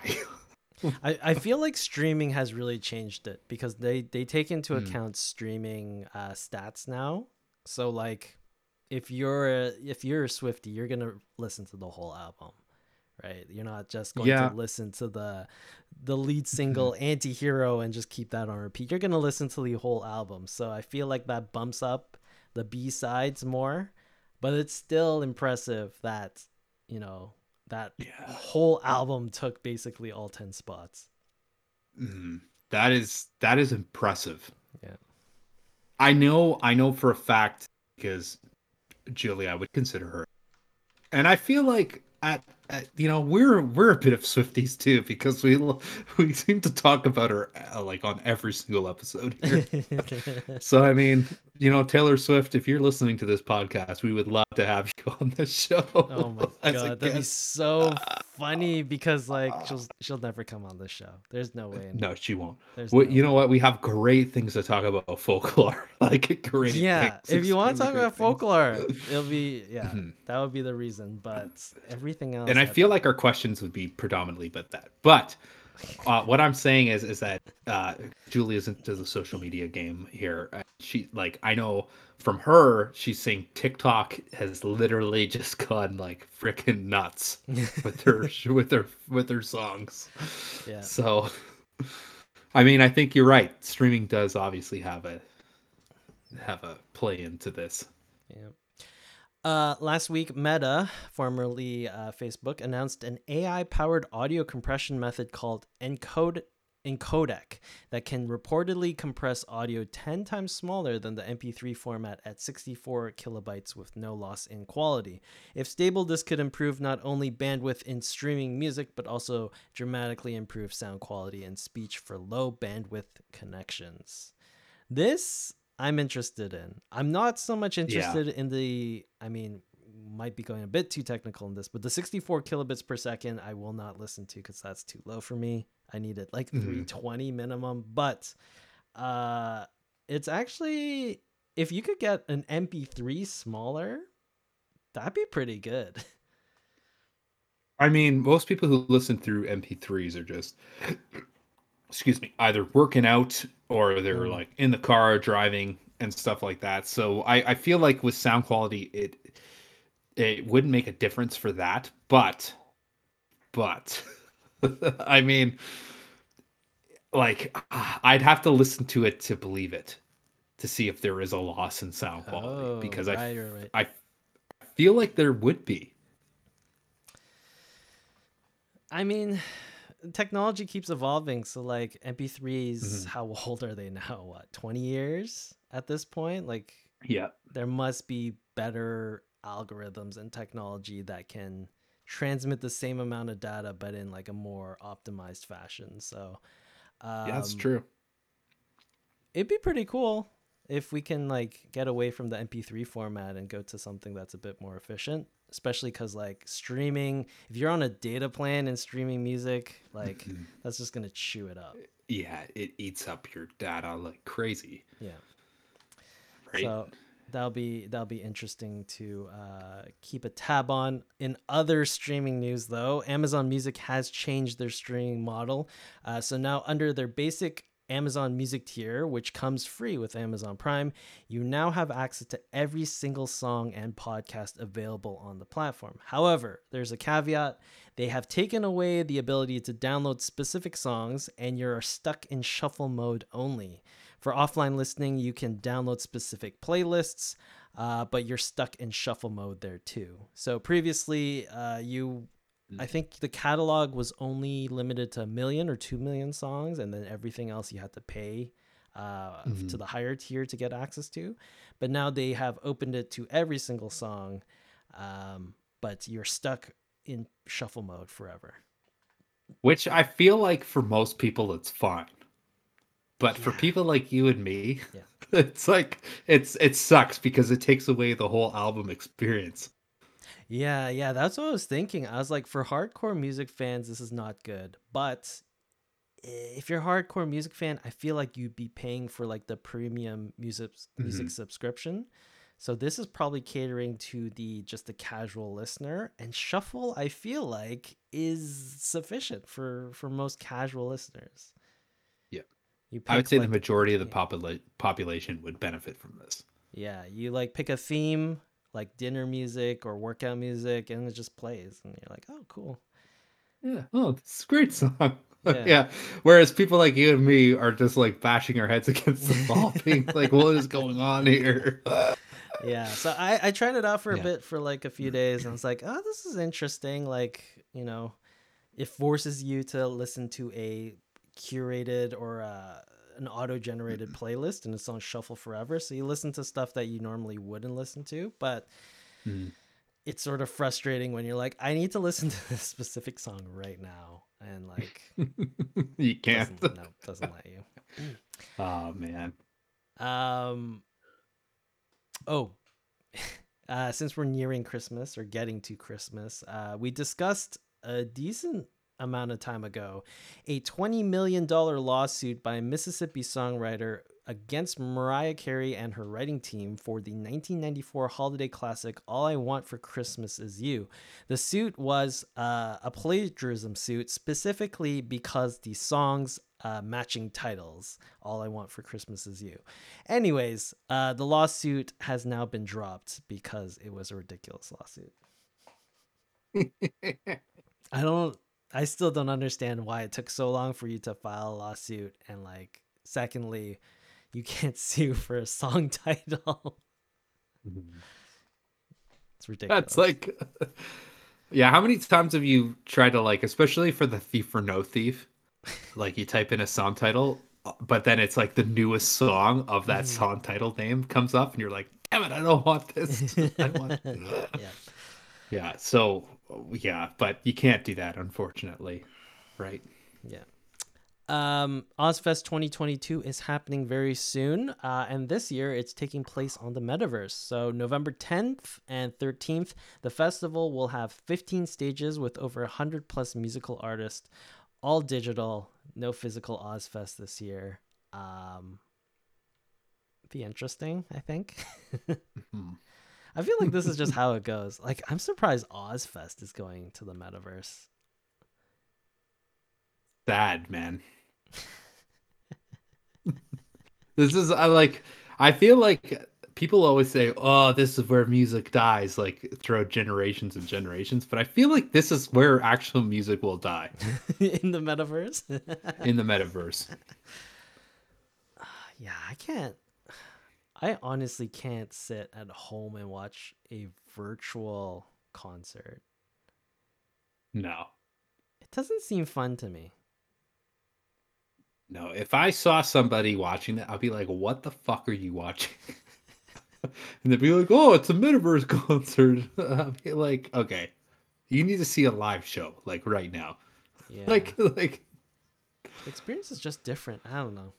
I, I feel like streaming has really changed it because they, they take into Mm. account streaming uh, stats now. So like if you're a, if you're a Swifty, you're gonna listen to the whole album, right? You're not just going Yeah. to listen to the the lead single "Anti-Hero" and just keep that on repeat. You're gonna listen to the whole album. So I feel like that bumps up the B sides more, but it's still impressive that you know that Yeah. whole album took basically all ten spots. Mhm. That is that is impressive. Yeah. I know I know for a fact because Julie, I would consider her, and I feel like at you know we're we're a bit of Swifties too because we we seem to talk about her uh, like on every single episode here. so I mean, you know, Taylor Swift, if you're listening to this podcast, we would love to have you on the show. Oh my god, that'd be so funny because like she'll she'll never come on the show. There's no way. No, she won't. there's Well, no you know what? We have great things to talk about folklore. like great. Yeah, things, if you want to talk about things. folklore, it'll be yeah, Mhm. that would be the reason. But everything else, and I feel like our questions would be predominantly about that. But uh, what I'm saying is, is that uh, Julie isn't to the social media game here. Uh, She like I know from her, she's saying TikTok has literally just gone like freaking nuts with her with her with her songs. Yeah. So, I mean, I think you're right. Streaming does obviously have a have a play into this. Yeah. Uh, last week, Meta, formerly uh, Facebook, announced an AI-powered audio compression method called Encode Encodec that can reportedly compress audio 10 times smaller than the MP3 format at 64 kilobytes with no loss in quality. If stable, this could improve not only bandwidth in streaming music, but also dramatically improve sound quality and speech for low bandwidth connections. This I'm interested in. I'm not so much interested in the. I mean, might be going a bit too technical in this, but the 64 kilobits per second I will not listen to because that's too low for me. I need it like Mhm. 320 minimum. But uh, it's actually if you could get an MP3 smaller, that'd be pretty good. I mean, most people who listen through MP3s are just, excuse me, either working out or they're Mm. like in the car driving and stuff like that. So I, I feel like with sound quality, it it wouldn't make a difference for that. But, but, I mean, like I'd have to listen to it to believe it, to see if there is a loss in sound quality Oh, because I right, right, right. I feel like there would be. I mean, technology keeps evolving. So like MP3s, Mhm. how old are they now? What, 20 years at this point? Like Yeah. there must be better algorithms and technology that can transmit the same amount of data but in like a more optimized fashion. So um, Yeah, that's true. It'd be pretty cool if we can like get away from the MP3 format and go to something that's a bit more efficient, especially cuz like streaming, if you're on a data plan and streaming music, like Mhm. that's just to chew it up. yeah, it eats up your data like crazy. Yeah. Right. So that'll be that'll be interesting to uh, keep a tab on. In other streaming news, though, Amazon Music has changed their streaming model. Uh, so now under their basic Amazon Music tier, which comes free with Amazon Prime, you now have access to every single song and podcast available on the platform. However, there's a caveat. They have taken away the ability to download specific songs, and you're stuck in shuffle mode only. For offline listening, you can download specific playlists, uh, but you're stuck in shuffle mode there too. So previously, uh, you, I think the catalog was only limited to a million or two million songs, and then everything else you had to pay uh, Mhm. to the higher tier to get access to. But now they have opened it to every single song, um, but you're stuck in shuffle mode forever. Which I feel like for most people it's fine. But for people like you and me, Yeah. it's like it's it sucks because it takes away the whole album experience. Yeah, yeah, that's what I was thinking. I was like, for hardcore music fans, this is not good. But if you're a hardcore music fan, I feel like you'd be paying for like the premium music music mm-hmm. subscription. So this is probably catering to the just the casual listener, and shuffle I feel like is sufficient for for most casual listeners. Yeah, you I would say like, the majority of the popula- population would benefit from this. Yeah, you like pick a theme like dinner music or workout music, and it just plays, and you're like, oh, cool. Yeah. Oh, it's a great song. Yeah. yeah. Whereas people like you and me are just like bashing our heads against the wall, being like, what is going on here? yeah. So I, I tried it out for a yeah. bit for like a few days and it's like, oh, this is interesting. Like, you know, it forces you to listen to a curated or uh, an auto generated playlist and it's on shuffle forever. So you listen to stuff that you normally wouldn't listen to, but mm. it's sort of frustrating when you're like, I need to listen to this specific song right now. And like, you can't. Doesn't, no, doesn't let you. oh, man. Um, oh, uh, since we're nearing Christmas or getting to Christmas, uh, we discussed a decent amount of time ago a $20 million lawsuit by a Mississippi songwriter against Mariah Carey and her writing team for the 1994 holiday classic All I Want for Christmas Is You. The suit was uh, a plagiarism suit specifically because the songs uh, matching titles All I Want for Christmas Is You. Anyways, uh, the lawsuit has now been dropped because it was a ridiculous lawsuit. I don't I still don't understand why it took so long for you to file a lawsuit and like secondly you can't sue for a song title. It's ridiculous. That's like Yeah, how many times have you tried to like especially for the thief or no thief? Like you type in a song title but then it's like the newest song of that mm. song title name comes up and you're like, "Damn it, I don't want this." I want... yeah. Yeah, so yeah, but you can't do that, unfortunately, right? Yeah. Um, Ozzfest 2022 is happening very soon, uh, and this year it's taking place on the metaverse. So, November 10th and 13th, the festival will have 15 stages with over 100 plus musical artists, all digital, no physical Ozzfest this year. Um, be interesting, I think. mm-hmm. I feel like this is just how it goes. Like I'm surprised Ozzfest is going to the metaverse. Sad man. this is I like I feel like people always say, "Oh, this is where music dies," like throughout generations and generations. But I feel like this is where actual music will die in the metaverse. in the metaverse. yeah, I can't. I honestly can't sit at home and watch a virtual concert. No. It doesn't seem fun to me. No, if I saw somebody watching that, I'd be like, what the fuck are you watching? and they'd be like, oh, it's a metaverse concert. I'd be like, okay, you need to see a live show, like right now. Yeah. like, like, the experience is just different. I don't know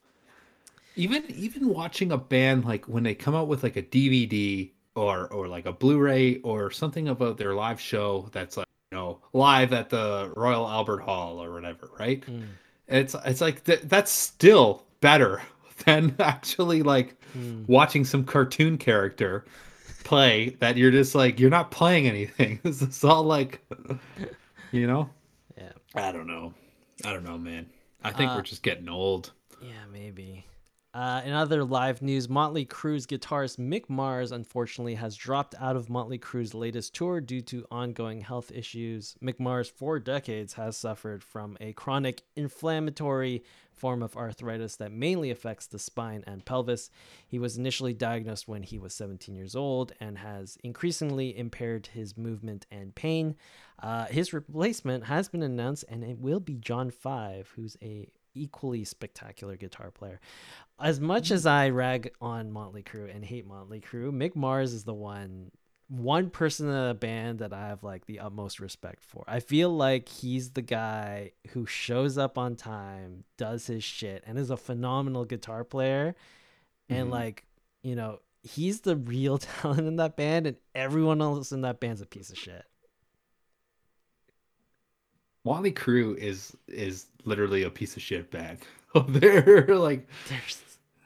even even watching a band like when they come out with like a DVD or or like a Blu-ray or something about their live show that's like you know live at the Royal Albert Hall or whatever, right? Mm. It's it's like th- that's still better than actually like mm. watching some cartoon character play that you're just like you're not playing anything. This is all like you know? Yeah. I don't know. I don't know, man. I think uh, we're just getting old. Yeah, maybe. Uh, in other live news, Motley Crue's guitarist Mick Mars unfortunately has dropped out of Motley Crue's latest tour due to ongoing health issues. Mick Mars, for decades, has suffered from a chronic inflammatory form of arthritis that mainly affects the spine and pelvis. He was initially diagnosed when he was 17 years old and has increasingly impaired his movement and pain. Uh, his replacement has been announced, and it will be John Five, who's a equally spectacular guitar player. As much as I rag on Motley Crue and hate Motley Crue, Mick Mars is the one one person in a band that I have like the utmost respect for. I feel like he's the guy who shows up on time, does his shit, and is a phenomenal guitar player. Mm-hmm. And like, you know, he's the real talent in that band, and everyone else in that band's a piece of shit. Motley Crue is is literally a piece of shit band. they're like they're,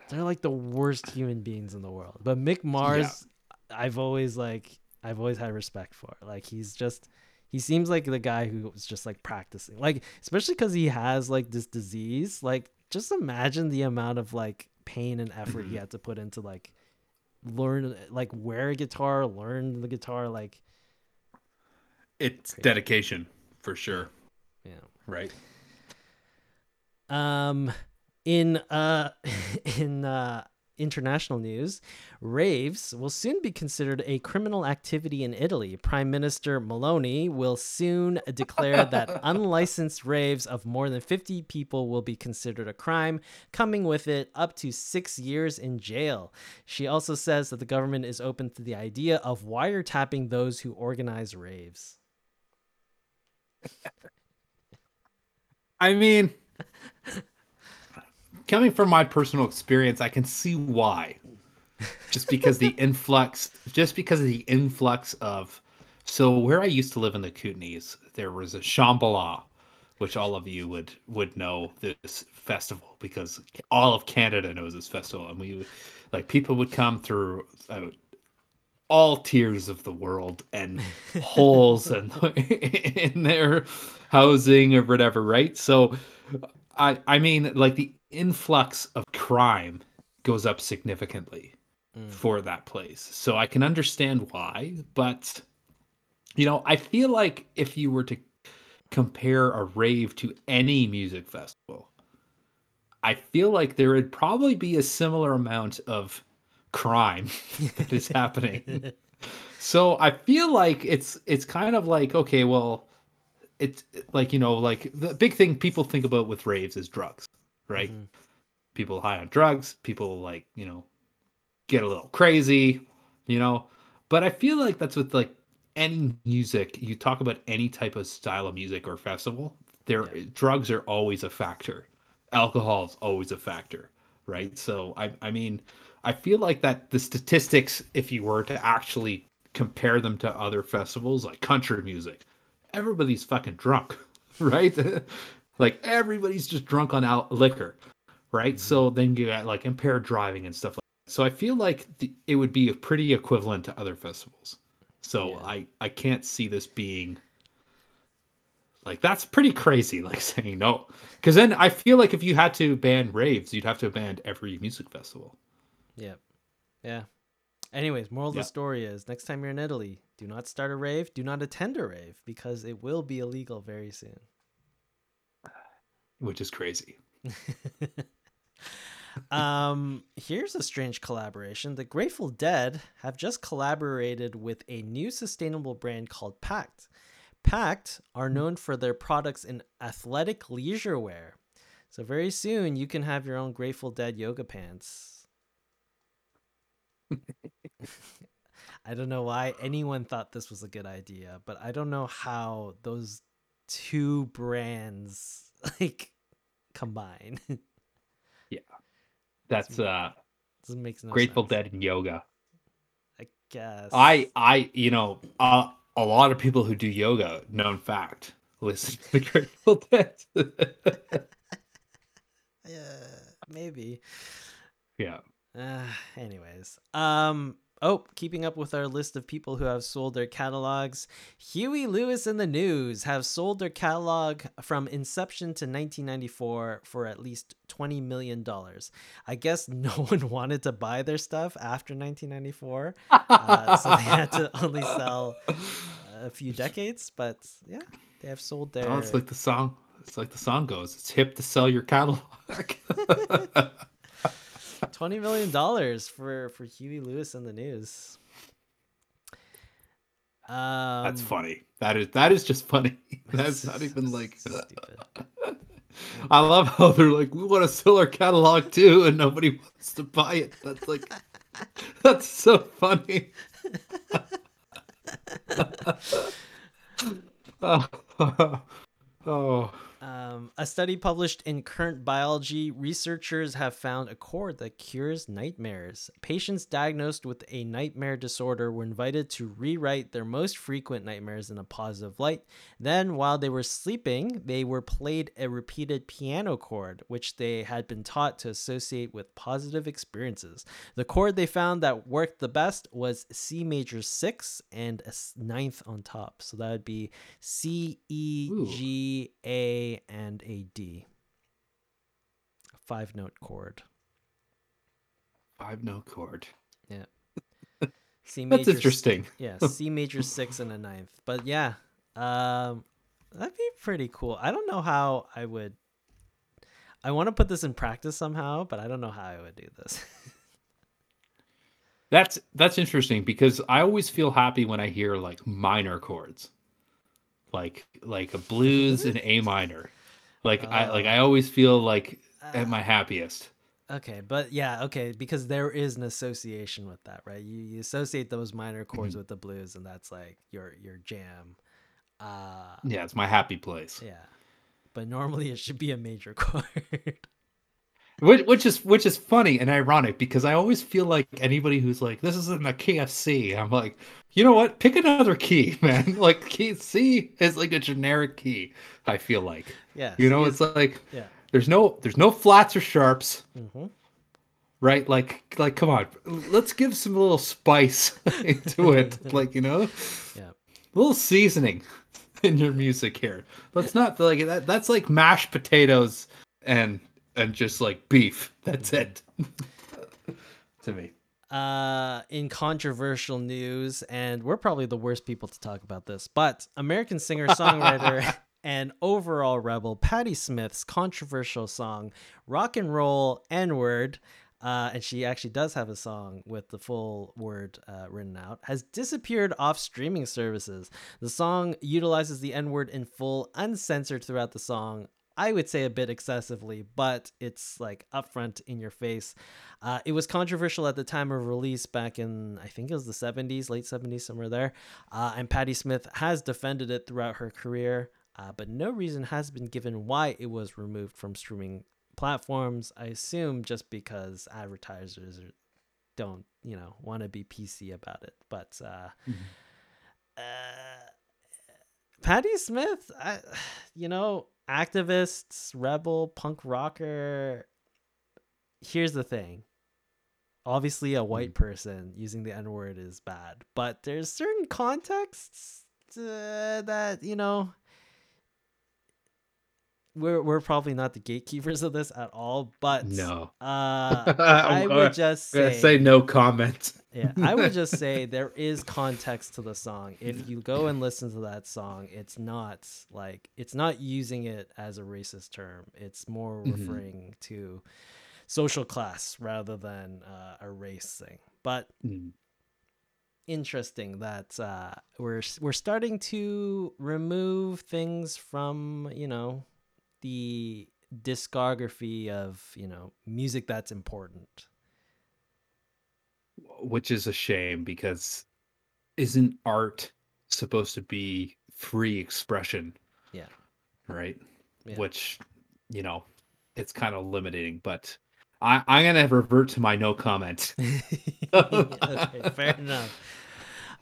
they're like the worst human beings in the world. But Mick Mars, I've always like I've always had respect for. Like he's just he seems like the guy who was just like practicing. Like especially cuz he has like this disease. Like just imagine the amount of like pain and effort he Mhm. had to put into like learn like wear a guitar, learn the guitar like It's Crazy. dedication for sure, yeah. right? Um, in uh, in uh, international news, raves will soon be considered a criminal activity in Italy. Prime Minister Meloni will soon declare that unlicensed raves of more than 50 people will be considered a crime, coming with it up to six years in jail. She also says that the government is open to the idea of wiretapping those who organize raves. I mean, coming from my personal experience, I can see why. Just because the influx, just because of the influx of, so where I used to live in the Kootenays, there was a Shambhala, which all of you would would know this festival because all of Canada knows this festival, and we, like, people would come through. Uh, all tiers of the world and holes and in their housing or whatever, right? So I I mean like the influx of crime goes up significantly Mm. for that place. So I can understand why, but you know, I feel like if you were to compare a rave to any music festival, I feel like there would probably be a similar amount of crime that is happening. So I feel like it's it's kind of like okay, well, it's like you know, like the big thing people think about with raves is drugs, right? Mhm. People high on drugs, people like you know, get a little crazy, you know. But I feel like that's with like any music. You talk about any type of style of music or festival, there Yeah. drugs are always a factor. Alcohol is always a factor, right? So I I mean, I feel like that the statistics, if you were to actually compare them to other festivals like country music, everybody's fucking drunk, right? like everybody's just drunk on al- liquor, right? Mm-hmm. So then you got like impaired driving and stuff like that. So I feel like the, it would be pretty equivalent to other festivals. So Yeah. I I can't see this being like that's pretty crazy like saying no because then i feel like if you had to ban raves you'd have to ban every music festival Yep. Yeah. Anyways, moral of the story is next time you're in Italy, do not start a rave, do not attend a rave because it will be illegal very soon. which is crazy um, here's a strange collaboration. The Grateful Dead have just collaborated with a new sustainable brand called Pact. Pact are known for their products in athletic leisure wear. So very soon you can have your own Grateful Dead yoga pants. I don't know why anyone thought this was a good idea, but I don't know how those two brands like combine. Yeah. That's uh Doesn't make no grateful sense. dead and yoga I guess. i i you know uh, a lot of people who do yoga known fact listen to the grateful dead Yeah, maybe. yeah Uh, anyways, um. Oh, keeping up with our list of people who have sold their catalogs, Huey Lewis and the News have sold their catalog from inception to 1994 for at least $20 million. I guess no one wanted to buy their stuff after 1994, uh, so they had to only sell a few decades, but yeah, they have sold their. oh, it's like the song it's like the song goes it's hip to sell your catalog Twenty million dollars for for Huey Lewis and the News. Um, that's funny that is that is just funny that's not even like stupid. I love how they're like, we want to sell our catalog too, and nobody wants to buy it. That's like, that's so funny. oh, oh, Um, a study published in Current Biology, researchers have found a chord that cures nightmares. Patients diagnosed with a nightmare disorder were invited to rewrite their most frequent nightmares in a positive light. Then, while they were sleeping, they were played a repeated piano chord, which they had been taught to associate with positive experiences. The chord they found that worked the best was C major 6 and a ninth on top. So that would be C, E, G, A, and a D. Five note chord. Five note chord. Yeah. C major. That's interesting. Yeah, C major six and a ninth. But yeah, um, that'd be pretty cool. I don't know how I would. I want to put this in practice somehow, but I don't know how I would do this. that's that's interesting because I always feel happy when I hear like minor chords like like a blues and A minor. Like uh, I like I oh. always feel like uh, at my happiest. Okay, but yeah, okay, because there is an association with that, right? You, you associate those minor chords mm-hmm. with the blues, and that's like your your jam. Uh, yeah, it's my happy place. Yeah, but normally it should be a major chord which, which is which is funny and ironic because I always feel like anybody who's like this isn't a KFC, I'm like, you know what? Pick another key, man. like key C is like a generic key. I feel like, yeah, you know, it's like, yeah, there's no there's no flats or sharps. Mm-hmm. Right, like, like, come on, let's give some little spice into it, like, you know, yeah, a little seasoning in your music here. Let's not like that. That's like mashed potatoes and and just like beef. That's it. to me. Uh, in controversial news, and we're probably the worst people to talk about this, but American singer songwriter and overall rebel Patti Smith's controversial song "Rock and Roll N Word." Uh, and she actually does have a song with the full word uh, written out, has disappeared off streaming services. The song utilizes the N word in full, uncensored throughout the song, I would say a bit excessively, but it's like upfront in your face. Uh, it was controversial at the time of release back in, I think it was the 70s, late 70s, somewhere there. Uh, and Patti Smith has defended it throughout her career, uh, but no reason has been given why it was removed from streaming platforms. I assume just because advertisers don't, you know, want to be PC about it. But, uh, mm-hmm. Uh, Patti Smith, I, you know, activists, rebel, punk rocker. Here's the thing. Obviously, a white mm. person using the N word is bad, but there's certain contexts uh, that, you know, we're we're probably not the gatekeepers of this at all, but no, uh, I would just say, say no comment. yeah, I would just say there is context to the song. If you go and listen to that song, it's not like it's not using it as a racist term. It's more mm-hmm. referring to social class rather than uh, a race thing. But mm. interesting that uh, we're we're starting to remove things from you know the discography of you know music that's important. Which is a shame because isn't art supposed to be free expression? Yeah. Right? Yeah. which you know it's kind of limiting but I, i'm gonna revert to my no comment. Okay, fair enough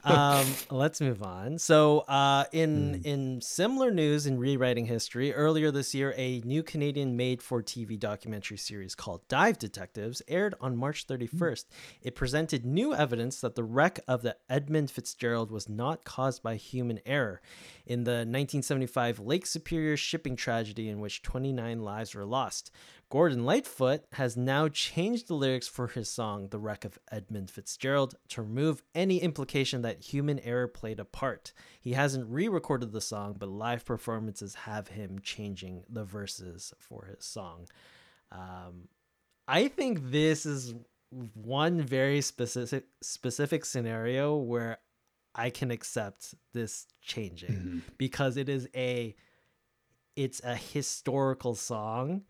um, let's move on. So, uh, in mm. in similar news in rewriting history, earlier this year, a new Canadian made-for-TV documentary series called Dive Detectives aired on March 31st. Mm. It presented new evidence that the wreck of the Edmund Fitzgerald was not caused by human error. In the 1975 Lake Superior shipping tragedy, in which 29 lives were lost, Gordon Lightfoot has now changed the lyrics for his song, The Wreck of Edmund Fitzgerald, to remove any implication that human error played a part. He hasn't re recorded the song, but live performances have him changing the verses for his song. Um, I think this is one very specific specific scenario where I can accept this changing mm-hmm. because it is a it's a historical song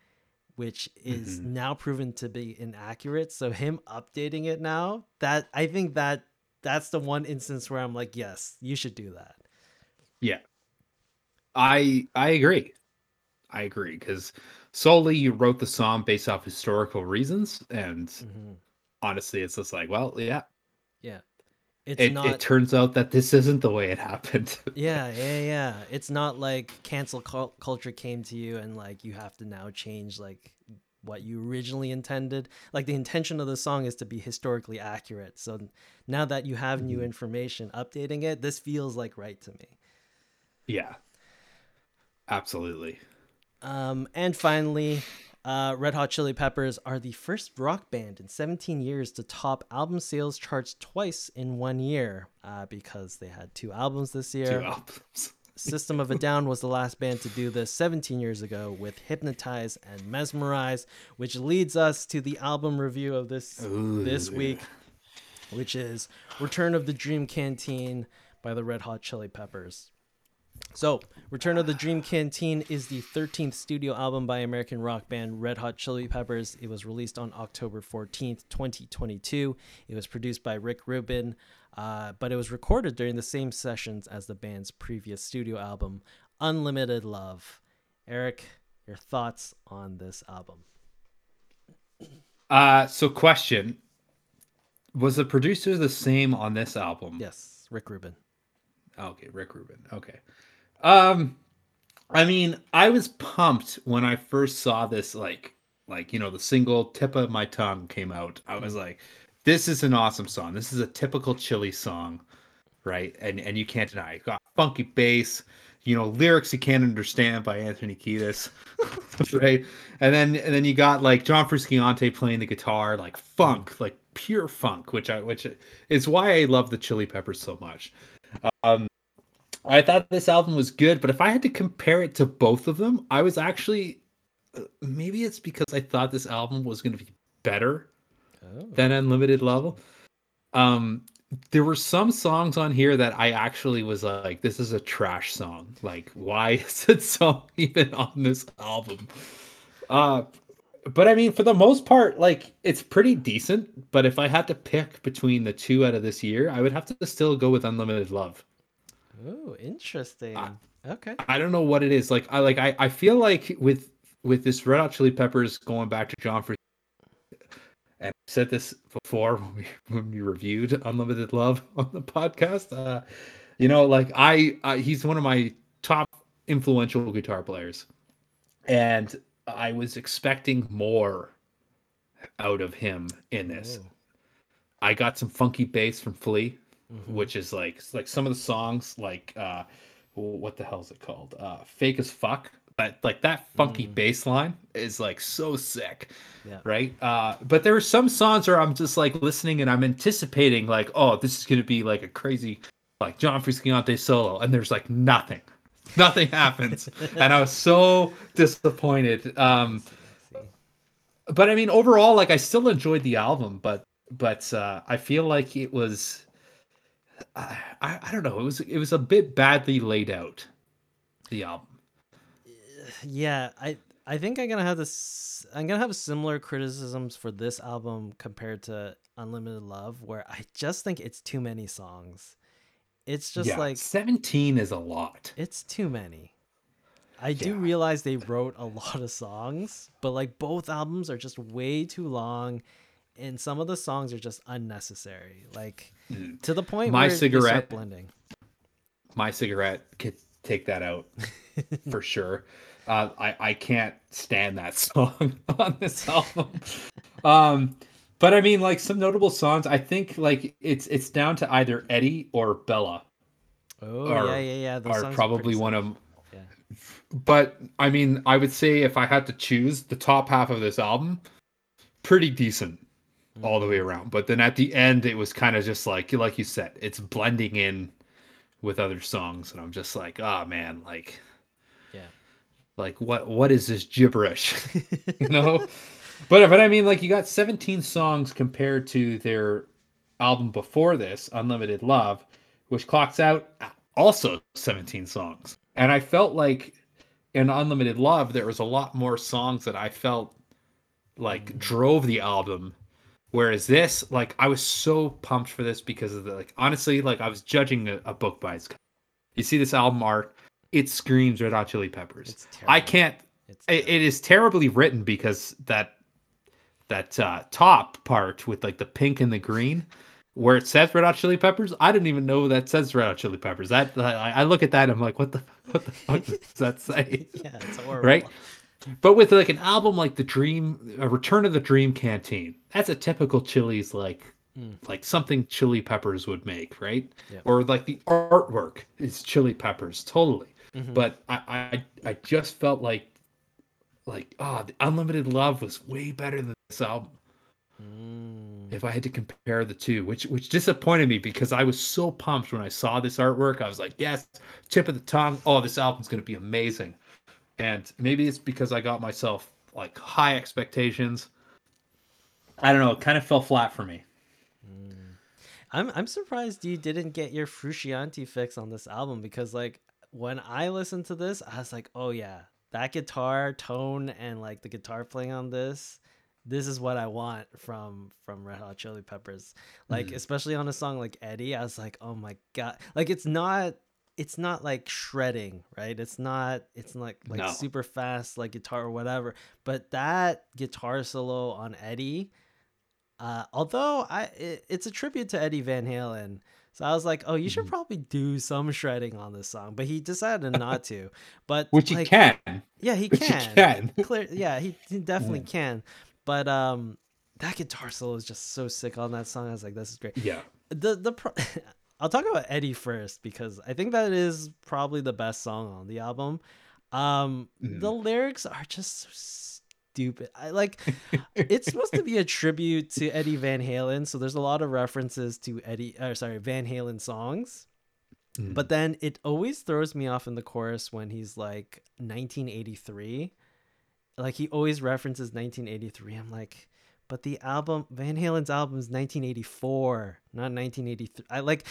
which is mm-hmm. now proven to be inaccurate. So him updating it now, that I think that that's the one instance where I'm like, yes, you should do that. Yeah. I I agree. I agree because solely you wrote the song based off historical reasons, and mm-hmm. honestly, it's just like, well, yeah, yeah. It's it, not... it turns out that this isn't the way it happened. yeah, yeah, yeah. It's not like cancel culture came to you and like you have to now change like what you originally intended. Like the intention of the song is to be historically accurate. So now that you have new mm-hmm. information, updating it, this feels like right to me. Yeah. Absolutely. Um, and finally, uh, Red Hot Chili Peppers are the first rock band in 17 years to top album sales charts twice in one year uh, because they had two albums this year. Two albums. System of a Down was the last band to do this 17 years ago with Hypnotize and Mesmerize, which leads us to the album review of this Ooh. this week, which is Return of the Dream Canteen by the Red Hot Chili Peppers. So, Return of the Dream Canteen is the 13th studio album by American rock band Red Hot Chili Peppers. It was released on October 14th, 2022. It was produced by Rick Rubin, uh, but it was recorded during the same sessions as the band's previous studio album, Unlimited Love. Eric, your thoughts on this album? Uh, so question Was the producer the same on this album? Yes, Rick Rubin. Okay, Rick Rubin. Okay. Um, I mean, I was pumped when I first saw this. Like, like you know, the single "Tip of My Tongue" came out. I was like, "This is an awesome song. This is a typical Chili song, right?" And and you can't deny it. Got funky bass, you know, lyrics you can't understand by Anthony Kiedis, right? And then and then you got like John Frusciante playing the guitar, like funk, like pure funk, which I which is why I love the Chili Peppers so much. I thought this album was good, but if I had to compare it to both of them, I was actually uh, maybe it's because I thought this album was going to be better oh. than Unlimited Love. Um, there were some songs on here that I actually was like, this is a trash song. Like, why is it song even on this album? Uh, but I mean, for the most part, like it's pretty decent. But if I had to pick between the two out of this year, I would have to still go with Unlimited Love. Oh, interesting. I, okay. I don't know what it is. Like I like I, I feel like with with this Red Hot Chili Peppers going back to John for and I said this before when we when we reviewed Unlimited Love on the podcast. Uh, you know, like I, I he's one of my top influential guitar players, and I was expecting more out of him in this. Oh. I got some funky bass from Flea mm-hmm. which is like like some of the songs like uh what the hell is it called? Uh Fake as Fuck. But like that funky mm. bass line is like so sick. Yeah. Right? Uh but there are some songs where I'm just like listening and I'm anticipating like, oh, this is gonna be like a crazy like John Frusciante solo, and there's like nothing. Nothing happens. and I was so disappointed. Um but I mean overall, like I still enjoyed the album, but but uh I feel like it was I, I don't know. It was it was a bit badly laid out. The album. Yeah, I I think I'm gonna have this. I'm gonna have similar criticisms for this album compared to Unlimited Love, where I just think it's too many songs. It's just yeah, like 17 is a lot. It's too many. I yeah. do realize they wrote a lot of songs, but like both albums are just way too long and some of the songs are just unnecessary. Like mm. to the point my where cigarette blending. My cigarette could take that out for sure. Uh, I I can't stand that song on this album. um, but I mean, like some notable songs. I think like it's it's down to either Eddie or Bella. Oh are, yeah, yeah, yeah. Those are probably one of them. Yeah. But I mean, I would say if I had to choose the top half of this album, pretty decent all the way around. But then at the end, it was kind of just like, like you said, it's blending in with other songs, and I'm just like, oh man, like, yeah, like what what is this gibberish, you know? but but I mean, like, you got 17 songs compared to their album before this, Unlimited Love, which clocks out also 17 songs, and I felt like in Unlimited Love there was a lot more songs that I felt like mm. drove the album Whereas this, like, I was so pumped for this because of the like. Honestly, like, I was judging a, a book by its. cover. You see this album art, it screams Red Hot Chili Peppers. I can't. It's it, it is terribly written because that that uh, top part with like the pink and the green where it says Red Hot Chili Peppers, I didn't even know that says Red Hot Chili Peppers. That I, I look at that, and I'm like, what the what the fuck does that say? yeah, it's horrible. right? But with like an album like the Dream, a Return of the Dream Canteen, that's a typical Chili's like Mm. like something Chili Peppers would make, right? Or like the artwork is Chili Peppers, totally. Mhm. But I, I I just felt like like oh, the Unlimited Love was way better than this album Mm. if I had to compare the two, which which disappointed me because I was so pumped when I saw this artwork. I was like, yes, tip of the tongue. Oh, this album's gonna be amazing. And maybe it's because I got myself like high expectations. I don't know, it kind of fell flat for me. I'm I'm surprised you didn't get your Frusciante fix on this album because like when I listened to this, I was like, oh yeah, that guitar tone and like the guitar playing on this, this is what I want from from Red Hot Chili Peppers. Like Mhm. especially on a song like Eddie, I was like, oh my god, like it's not it's not like shredding, right? It's not it's not like No. super fast like guitar or whatever. But that guitar solo on Eddie, uh, although I it, it's a tribute to Eddie Van Halen. So I was like, oh, you should Mhm. probably do some shredding on this song, but he decided not to. But Which he like, can. yeah, he Which he can. can. Clear, yeah, he, he definitely can. But um, that guitar solo is just so sick on that song. I was like, this is great Yeah. the the pro- I'll talk about Eddie first because I think that is probably the best song on the album. Um the lyrics are just so stupid. I like it's supposed to be a tribute to Eddie Van Halen, so there's a lot of references to Eddie or sorry, Van Halen songs. Mm. But then it always throws me off in the chorus when he's like 1983. Like he always references 1983. I'm like, but the album Van Halen's album is 1984, not 1983. I like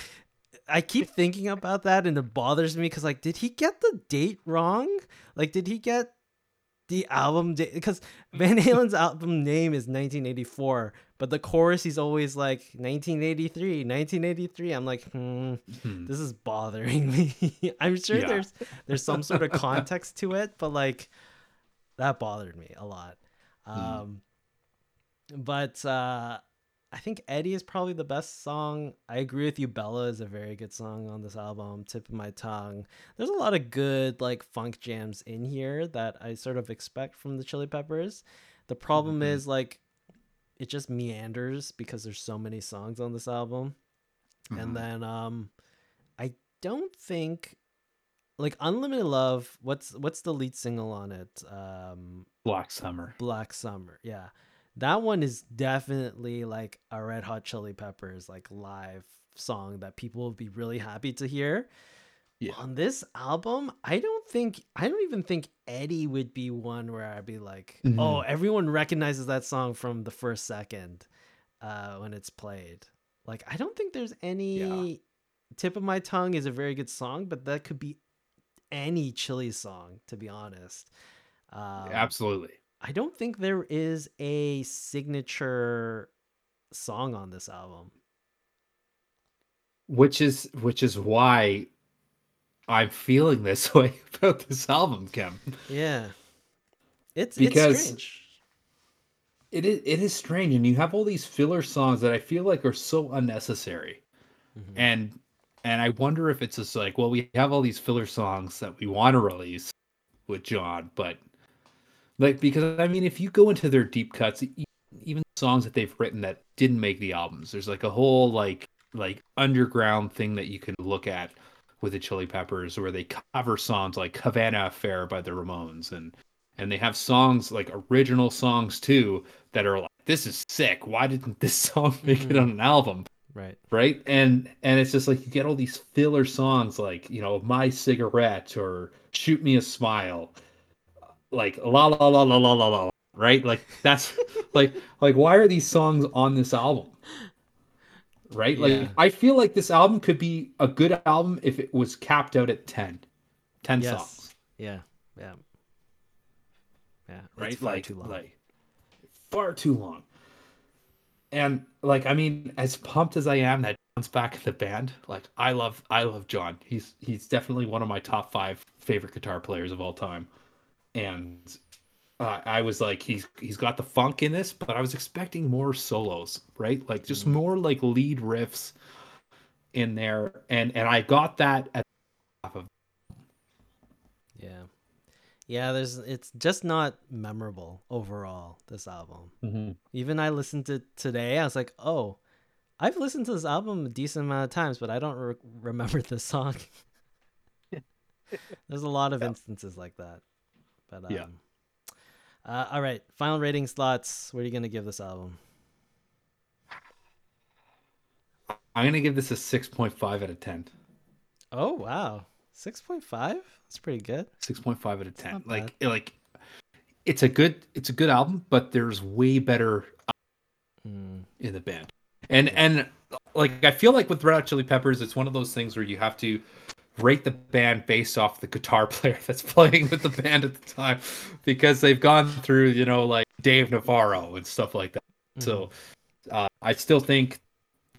I keep thinking about that and it bothers me cuz like did he get the date wrong? Like did he get the album date because Van Halen's album name is 1984, but the chorus he's always like 1983, 1983. I'm like, hmm, Hmm. this is bothering me. I'm sure Yeah. there's there's some sort of context to it, but like that bothered me a lot. Um but uh I think Eddie is probably the best song. I agree with you. Bella is a very good song on this album. Tip of my tongue. There's a lot of good like funk jams in here that I sort of expect from the Chili Peppers. The problem Mhm. is like it just meanders because there's so many songs on this album Mhm. and then um i don't think like unlimited love what's what's the lead single on it um Black Summer. black summer yeah that one is definitely like a red hot chili peppers like live song that people will be really happy to hear Yeah. on this album i don't think i don't even think eddie would be one where i'd be like oh Mhm. everyone recognizes that song from the first second uh when it's played like i don't think there's any tip of my tongue is a very good song but that could be any chili song to be honest um, Absolutely. I don't think there is a signature song on this album Which is which is why I'm feeling this way about this album, Kim. yeah it's Because- it's strange It is it is strange, and you have all these filler songs that I feel like are so unnecessary. Mhm. And and I wonder if it's just like, well, we have all these filler songs that we want to release with John, but like because I mean, if you go into their deep cuts, even songs that they've written that didn't make the albums, there's like a whole like like underground thing that you can look at with the Chili Peppers, where they cover songs like Havana Affair by the Ramones, and and they have songs like original songs too that are like, this is sick. Why didn't this song make it Mhm. on an album? right right and and it's just like you get all these filler songs like you know my cigarette or shoot me a smile like la la la la la la la right? Like that's like like why are these songs on this album? Right? Like Yeah. i feel like this album could be a good album if it was capped out at 10 10 Yes. songs. Yeah, yeah, yeah. right? far like too long. like far too long. And like i mean as pumped as i am that john's back in the band like i love i love john. He's he's definitely one of my top five favorite guitar players of all time and uh, I was like, he's he's got the funk in this, but I was expecting more solos, right? Like just mm-hmm. more like lead riffs in there, and and I got that at half of. Yeah, yeah. There's it's just not memorable overall. This album. Mm-hmm. Even I listened to today. I was like, oh, I've listened to this album a decent amount of times, but I don't re- remember this song. There's a lot of yeah. instances like that. But um, yeah. Uh, all right, final rating slots. What are you gonna give this album? I'm gonna give this a six point five out of ten. Oh wow, six point five. That's pretty good. Six point five out of ten. Like like, it's a good it's a good album, but there's way better mm. in the band. And yeah. and like I feel like with Red Hot Chili Peppers, it's one of those things where you have to rate the band based off the guitar player that's playing with the band at the time because they've gone through, you know, like Dave Navarro and stuff like that. Mm-hmm. So uh, I still think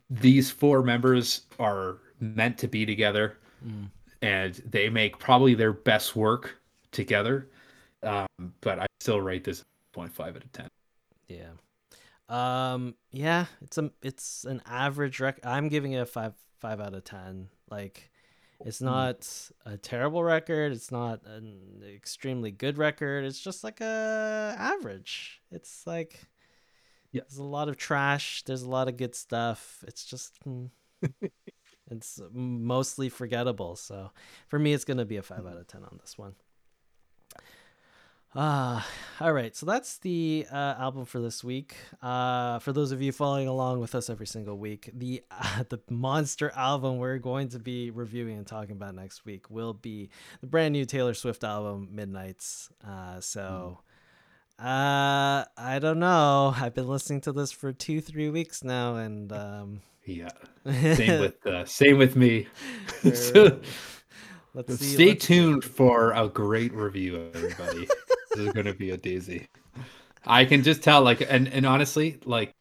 these four members are meant to be together mm. and they make probably their best work together. Um, but I still rate this 0.5 out of 10. Yeah. Um, yeah, it's a it's an average rec. I'm giving it a five five out of ten. Like, it's hmm. not a terrible record. It's not an extremely good record. It's just like a average. It's like yeah. there's a lot of trash. There's a lot of good stuff. It's just mm, it's mostly forgettable. So for me, it's gonna be a five out of ten on this one. Ah, uh, all right. So that's the uh, album for this week. Uh, for those of you following along with us every single week, the uh, the monster album we're going to be reviewing and talking about next week will be the brand new Taylor Swift album, Midnights. Uh, so, uh, I don't know. I've been listening to this for two, three weeks now, and um, yeah, same with uh, same with me. so, let's see, stay tuned for a great review, everybody this is gonna be a daisy. I can just tell, like, and and honestly, like,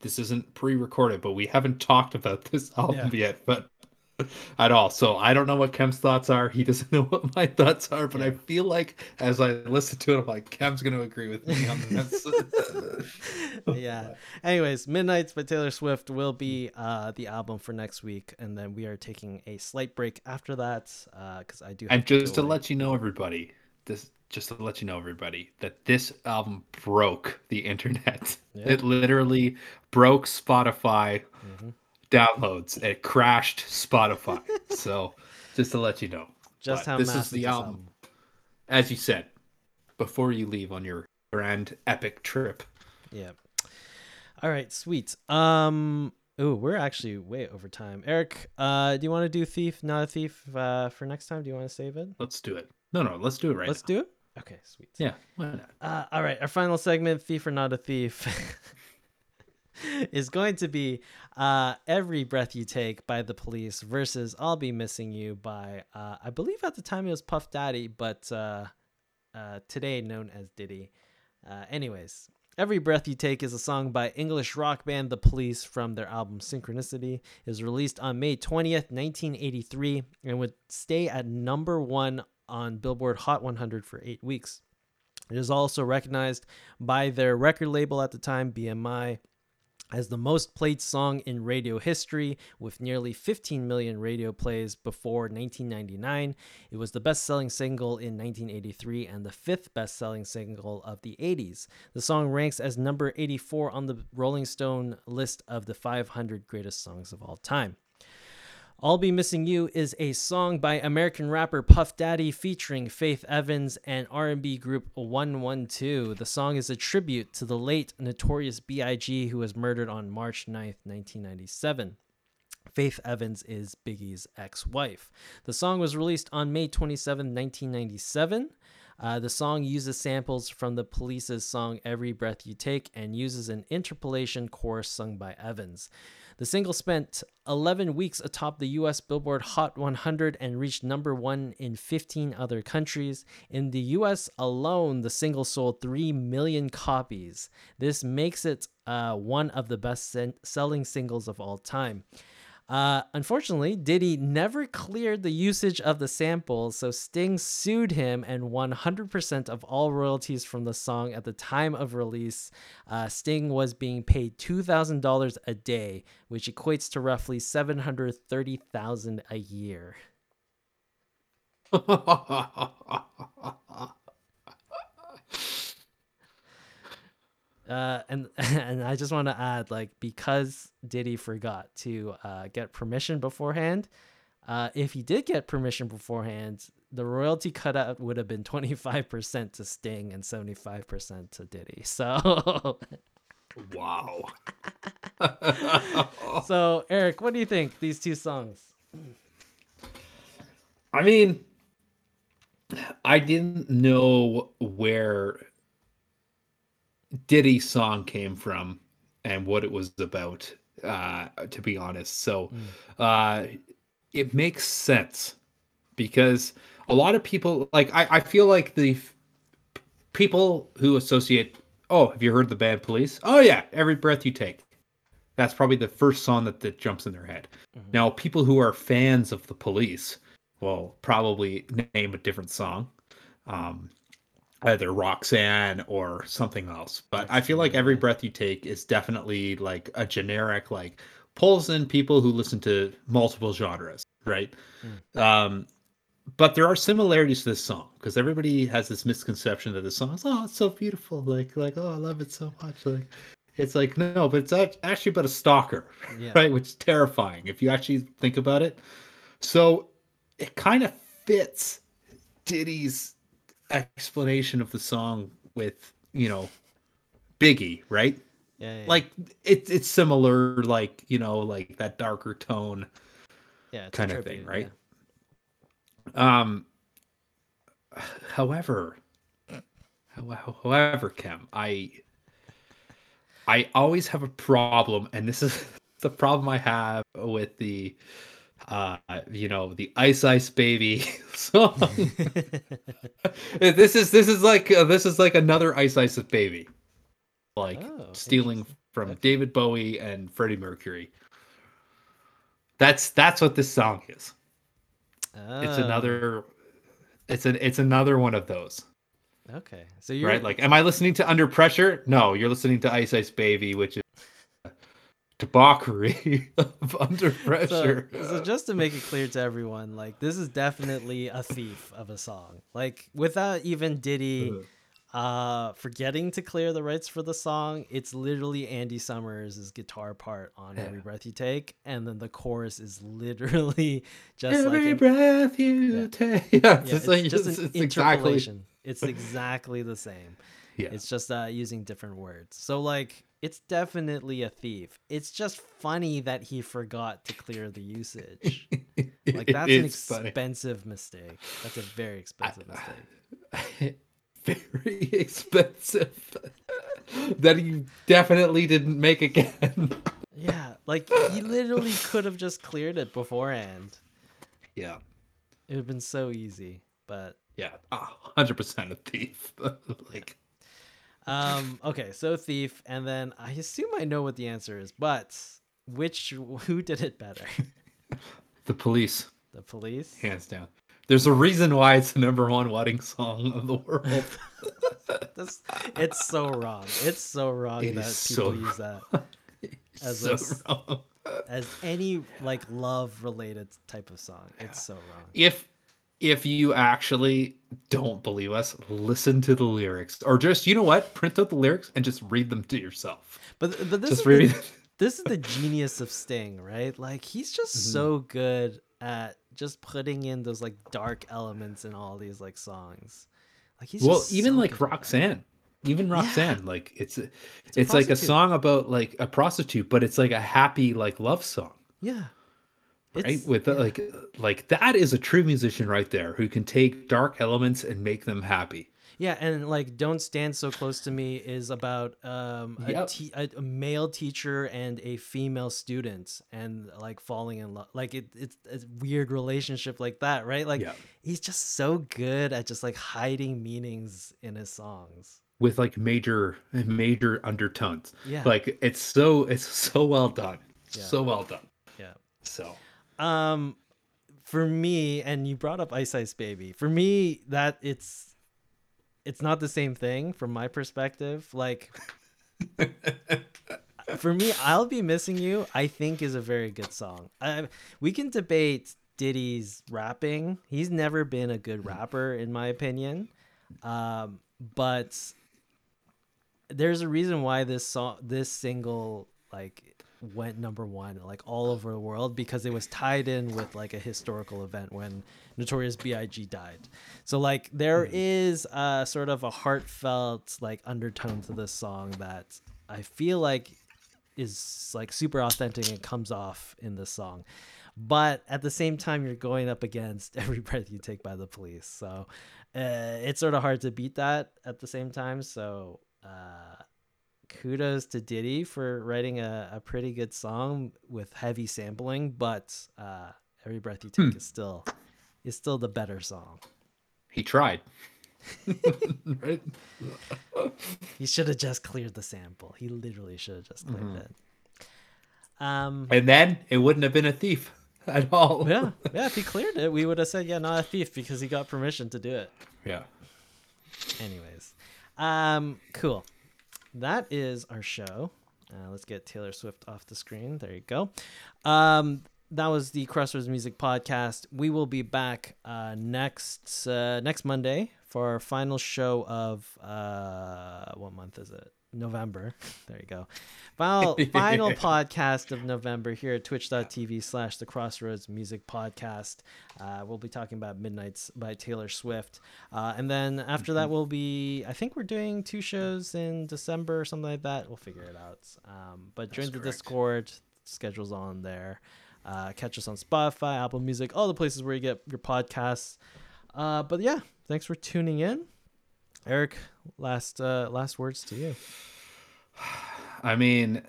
this isn't pre-recorded, but we haven't talked about this album yeah. yet, but at all. So I don't know what Kem's thoughts are. He doesn't know what my thoughts are, but yeah. I feel like as I listen to it, I'm like, Kem's gonna agree with me on this. yeah. Anyways, Midnights by Taylor Swift will be uh, the album for next week, and then we are taking a slight break after that because uh, I do. and just to, to let you know, everybody, this just to let you know, everybody, that this album broke the internet. Yeah. It literally broke Spotify mm-hmm. downloads. It crashed Spotify. so, just to let you know, just but how this is the album. album. As you said, before you leave on your grand epic trip. Yeah. All right, sweet. Um. Oh, we're actually way over time. Eric, uh, do you want to do thief, not a thief, uh, for next time? Do you want to save it? Let's do it. No, no, let's do it right. Let's now. do it. Okay, sweet. Yeah, why not? Uh, all right, our final segment, thief or not a thief, is going to be uh, "Every Breath You Take" by the Police versus "I'll Be Missing You" by uh, I believe at the time it was Puff Daddy, but uh, uh, today known as Diddy. Uh, anyways, Every Breath You Take is a song by English rock band The Police from their album Synchronicity. It was released on May 20th, 1983, and would stay at number one on Billboard Hot 100 for eight weeks. It is also recognized by their record label at the time, BMI, as the most played song in radio history with nearly 15 million radio plays before 1999. It was the best selling single in 1983 and the fifth best selling single of the 80s. The song ranks as number 84 on the Rolling Stone list of the 500 greatest songs of all time. I'll Be Missing You is a song by American rapper Puff Daddy featuring Faith Evans and R&B group 112. The song is a tribute to the late Notorious B.I.G. who was murdered on March 9th, 1997. Faith Evans is Biggie's ex-wife. The song was released on May 27, 1997. Uh, the song uses samples from the police's song Every Breath You Take and uses an interpolation chorus sung by Evans. The single spent 11 weeks atop the US Billboard Hot 100 and reached number one in 15 other countries. In the US alone, the single sold 3 million copies. This makes it uh, one of the best selling singles of all time. Uh, unfortunately, Diddy never cleared the usage of the samples, so Sting sued him and won 100% of all royalties from the song at the time of release. Uh, Sting was being paid $2,000 a day, which equates to roughly $730,000 a year. Uh, and and I just want to add, like, because Diddy forgot to uh, get permission beforehand, uh, if he did get permission beforehand, the royalty cutout would have been twenty five percent to Sting and seventy five percent to Diddy. So, wow. so Eric, what do you think these two songs? I mean, I didn't know where Diddy's song came from and what it was about, uh, to be honest. So mm. uh, it makes sense because a lot of people, like, I, I feel like the f- people who associate, oh, have you heard the band police? Oh, yeah, every breath you take. That's probably the first song that, that jumps in their head. Mm-hmm. Now, people who are fans of the police will probably name a different song. Um, either Roxanne or something else. But I feel like every breath you take is definitely like a generic like pulls in people who listen to multiple genres, right? Mm. Um, but there are similarities to this song because everybody has this misconception that the song is oh it's so beautiful like like oh I love it so much like it's like no but it's actually about a stalker yeah. right which is terrifying if you actually think about it so it kind of fits Diddy's explanation of the song with you know Biggie, right? Yeah, yeah. Like it's it's similar, like you know, like that darker tone, yeah, kind of thing, right? Yeah. Um. However, however, Kim, I I always have a problem, and this is the problem I have with the uh you know the ice ice baby song. This is this is like uh, this is like another ice ice baby. Like oh, stealing from david bowie and freddie mercury. That's that's what this song is. Oh. it's another it's an it's another one of those. Okay. So you're right? Like am i listening to under pressure? No you're listening to ice ice baby which is debauchery of under pressure. So, so, just to make it clear to everyone, like this is definitely a thief of a song. Like without even Diddy uh forgetting to clear the rights for the song, it's literally Andy Summers' guitar part on yeah. Every Breath You Take, and then the chorus is literally just like every like breath you yeah. take. Yeah, yeah it's, it's, like, just it's, an it's interpolation. Exactly... It's exactly the same. Yeah. It's just uh, using different words. So like it's definitely a thief. It's just funny that he forgot to clear the usage. like that's an expensive funny. mistake. That's a very expensive mistake. very expensive. that he definitely didn't make again. yeah, like he literally could have just cleared it beforehand. Yeah. It would have been so easy, but yeah, ah, hundred percent a thief. like um, okay, so Thief, and then I assume I know what the answer is, but which who did it better? the police. The police? Hands down. There's a reason why it's the number one wedding song of the world. this, it's so wrong. It's so wrong it that people so use that as so a, wrong. as any like love related type of song. It's so wrong. If if you actually don't believe us, listen to the lyrics, or just you know what, print out the lyrics and just read them to yourself. But but this just is read. The, this is the genius of Sting, right? Like he's just mm-hmm. so good at just putting in those like dark elements in all these like songs. Like he's well, even so like Roxanne. Even Roxanne, yeah. like it's a, it's, it's like a song about like a prostitute, but it's like a happy like love song. Yeah, right? With yeah. like like that is a true musician right there who can take dark elements and make them happy. Yeah and like don't stand so close to me is about um yep. a, te- a, a, male teacher and a female student and like falling in love like it, it's a weird relationship like that right? Like yep. he's just so good at just like hiding meanings in his songs. With like major major undertones. Yeah. Like it's so it's so well done. Yeah. so well done. Yeah. So, um, for me, and you brought up Ice Ice Baby. For me, that it's it's not the same thing from my perspective. Like for me, I'll be missing you. I think is a very good song. I, we can debate Diddy's rapping. He's never been a good rapper, in my opinion. Um, but there's a reason why this song, this single, like went number one like all over the world because it was tied in with like a historical event when Notorious B.I.G. died. So like there mm-hmm. is a sort of a heartfelt like undertone to this song that I feel like is like super authentic and comes off in this song. But at the same time, you're going up against every breath you take by the police. So uh, it's sort of hard to beat that at the same time. So uh, kudos to Diddy for writing a, a pretty good song with heavy sampling, but uh, every breath you take hmm. is still is still the better song. He tried. right? he should have just cleared the sample. He literally should have just cleared mm-hmm. it. Um, and then it wouldn't have been a thief at all. yeah, yeah. If he cleared it, we would have said, "Yeah, not a thief," because he got permission to do it. Yeah. Anyways, um, cool. That is our show. Uh, let's get Taylor Swift off the screen. There you go. Um, that was the Crossroads Music Podcast. We will be back uh, next uh, next Monday for our final show of uh, what month is it? November. There you go. Final final podcast of November here at twitch.tv slash the Crossroads Music Podcast. Uh, we'll be talking about Midnights by Taylor Swift. Uh, and then after that, mm-hmm. we'll be, I think we're doing two shows in December or something like that. We'll figure it out. Um, but join the correct. Discord, schedule's on there. Uh, catch us on Spotify, Apple Music, all the places where you get your podcasts. Uh, but yeah, thanks for tuning in. Eric, last uh, last words to you. I mean,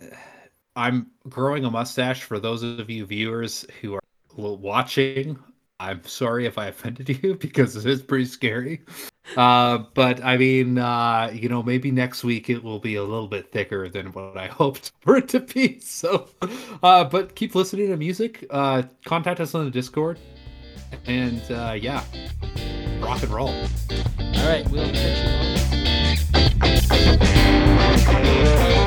I'm growing a mustache for those of you viewers who are watching. I'm sorry if I offended you because it is pretty scary. Uh, but I mean, uh, you know, maybe next week it will be a little bit thicker than what I hoped for it to be. So, uh, but keep listening to music. Uh, contact us on the Discord. And uh, yeah, rock and roll. All right, we'll catch you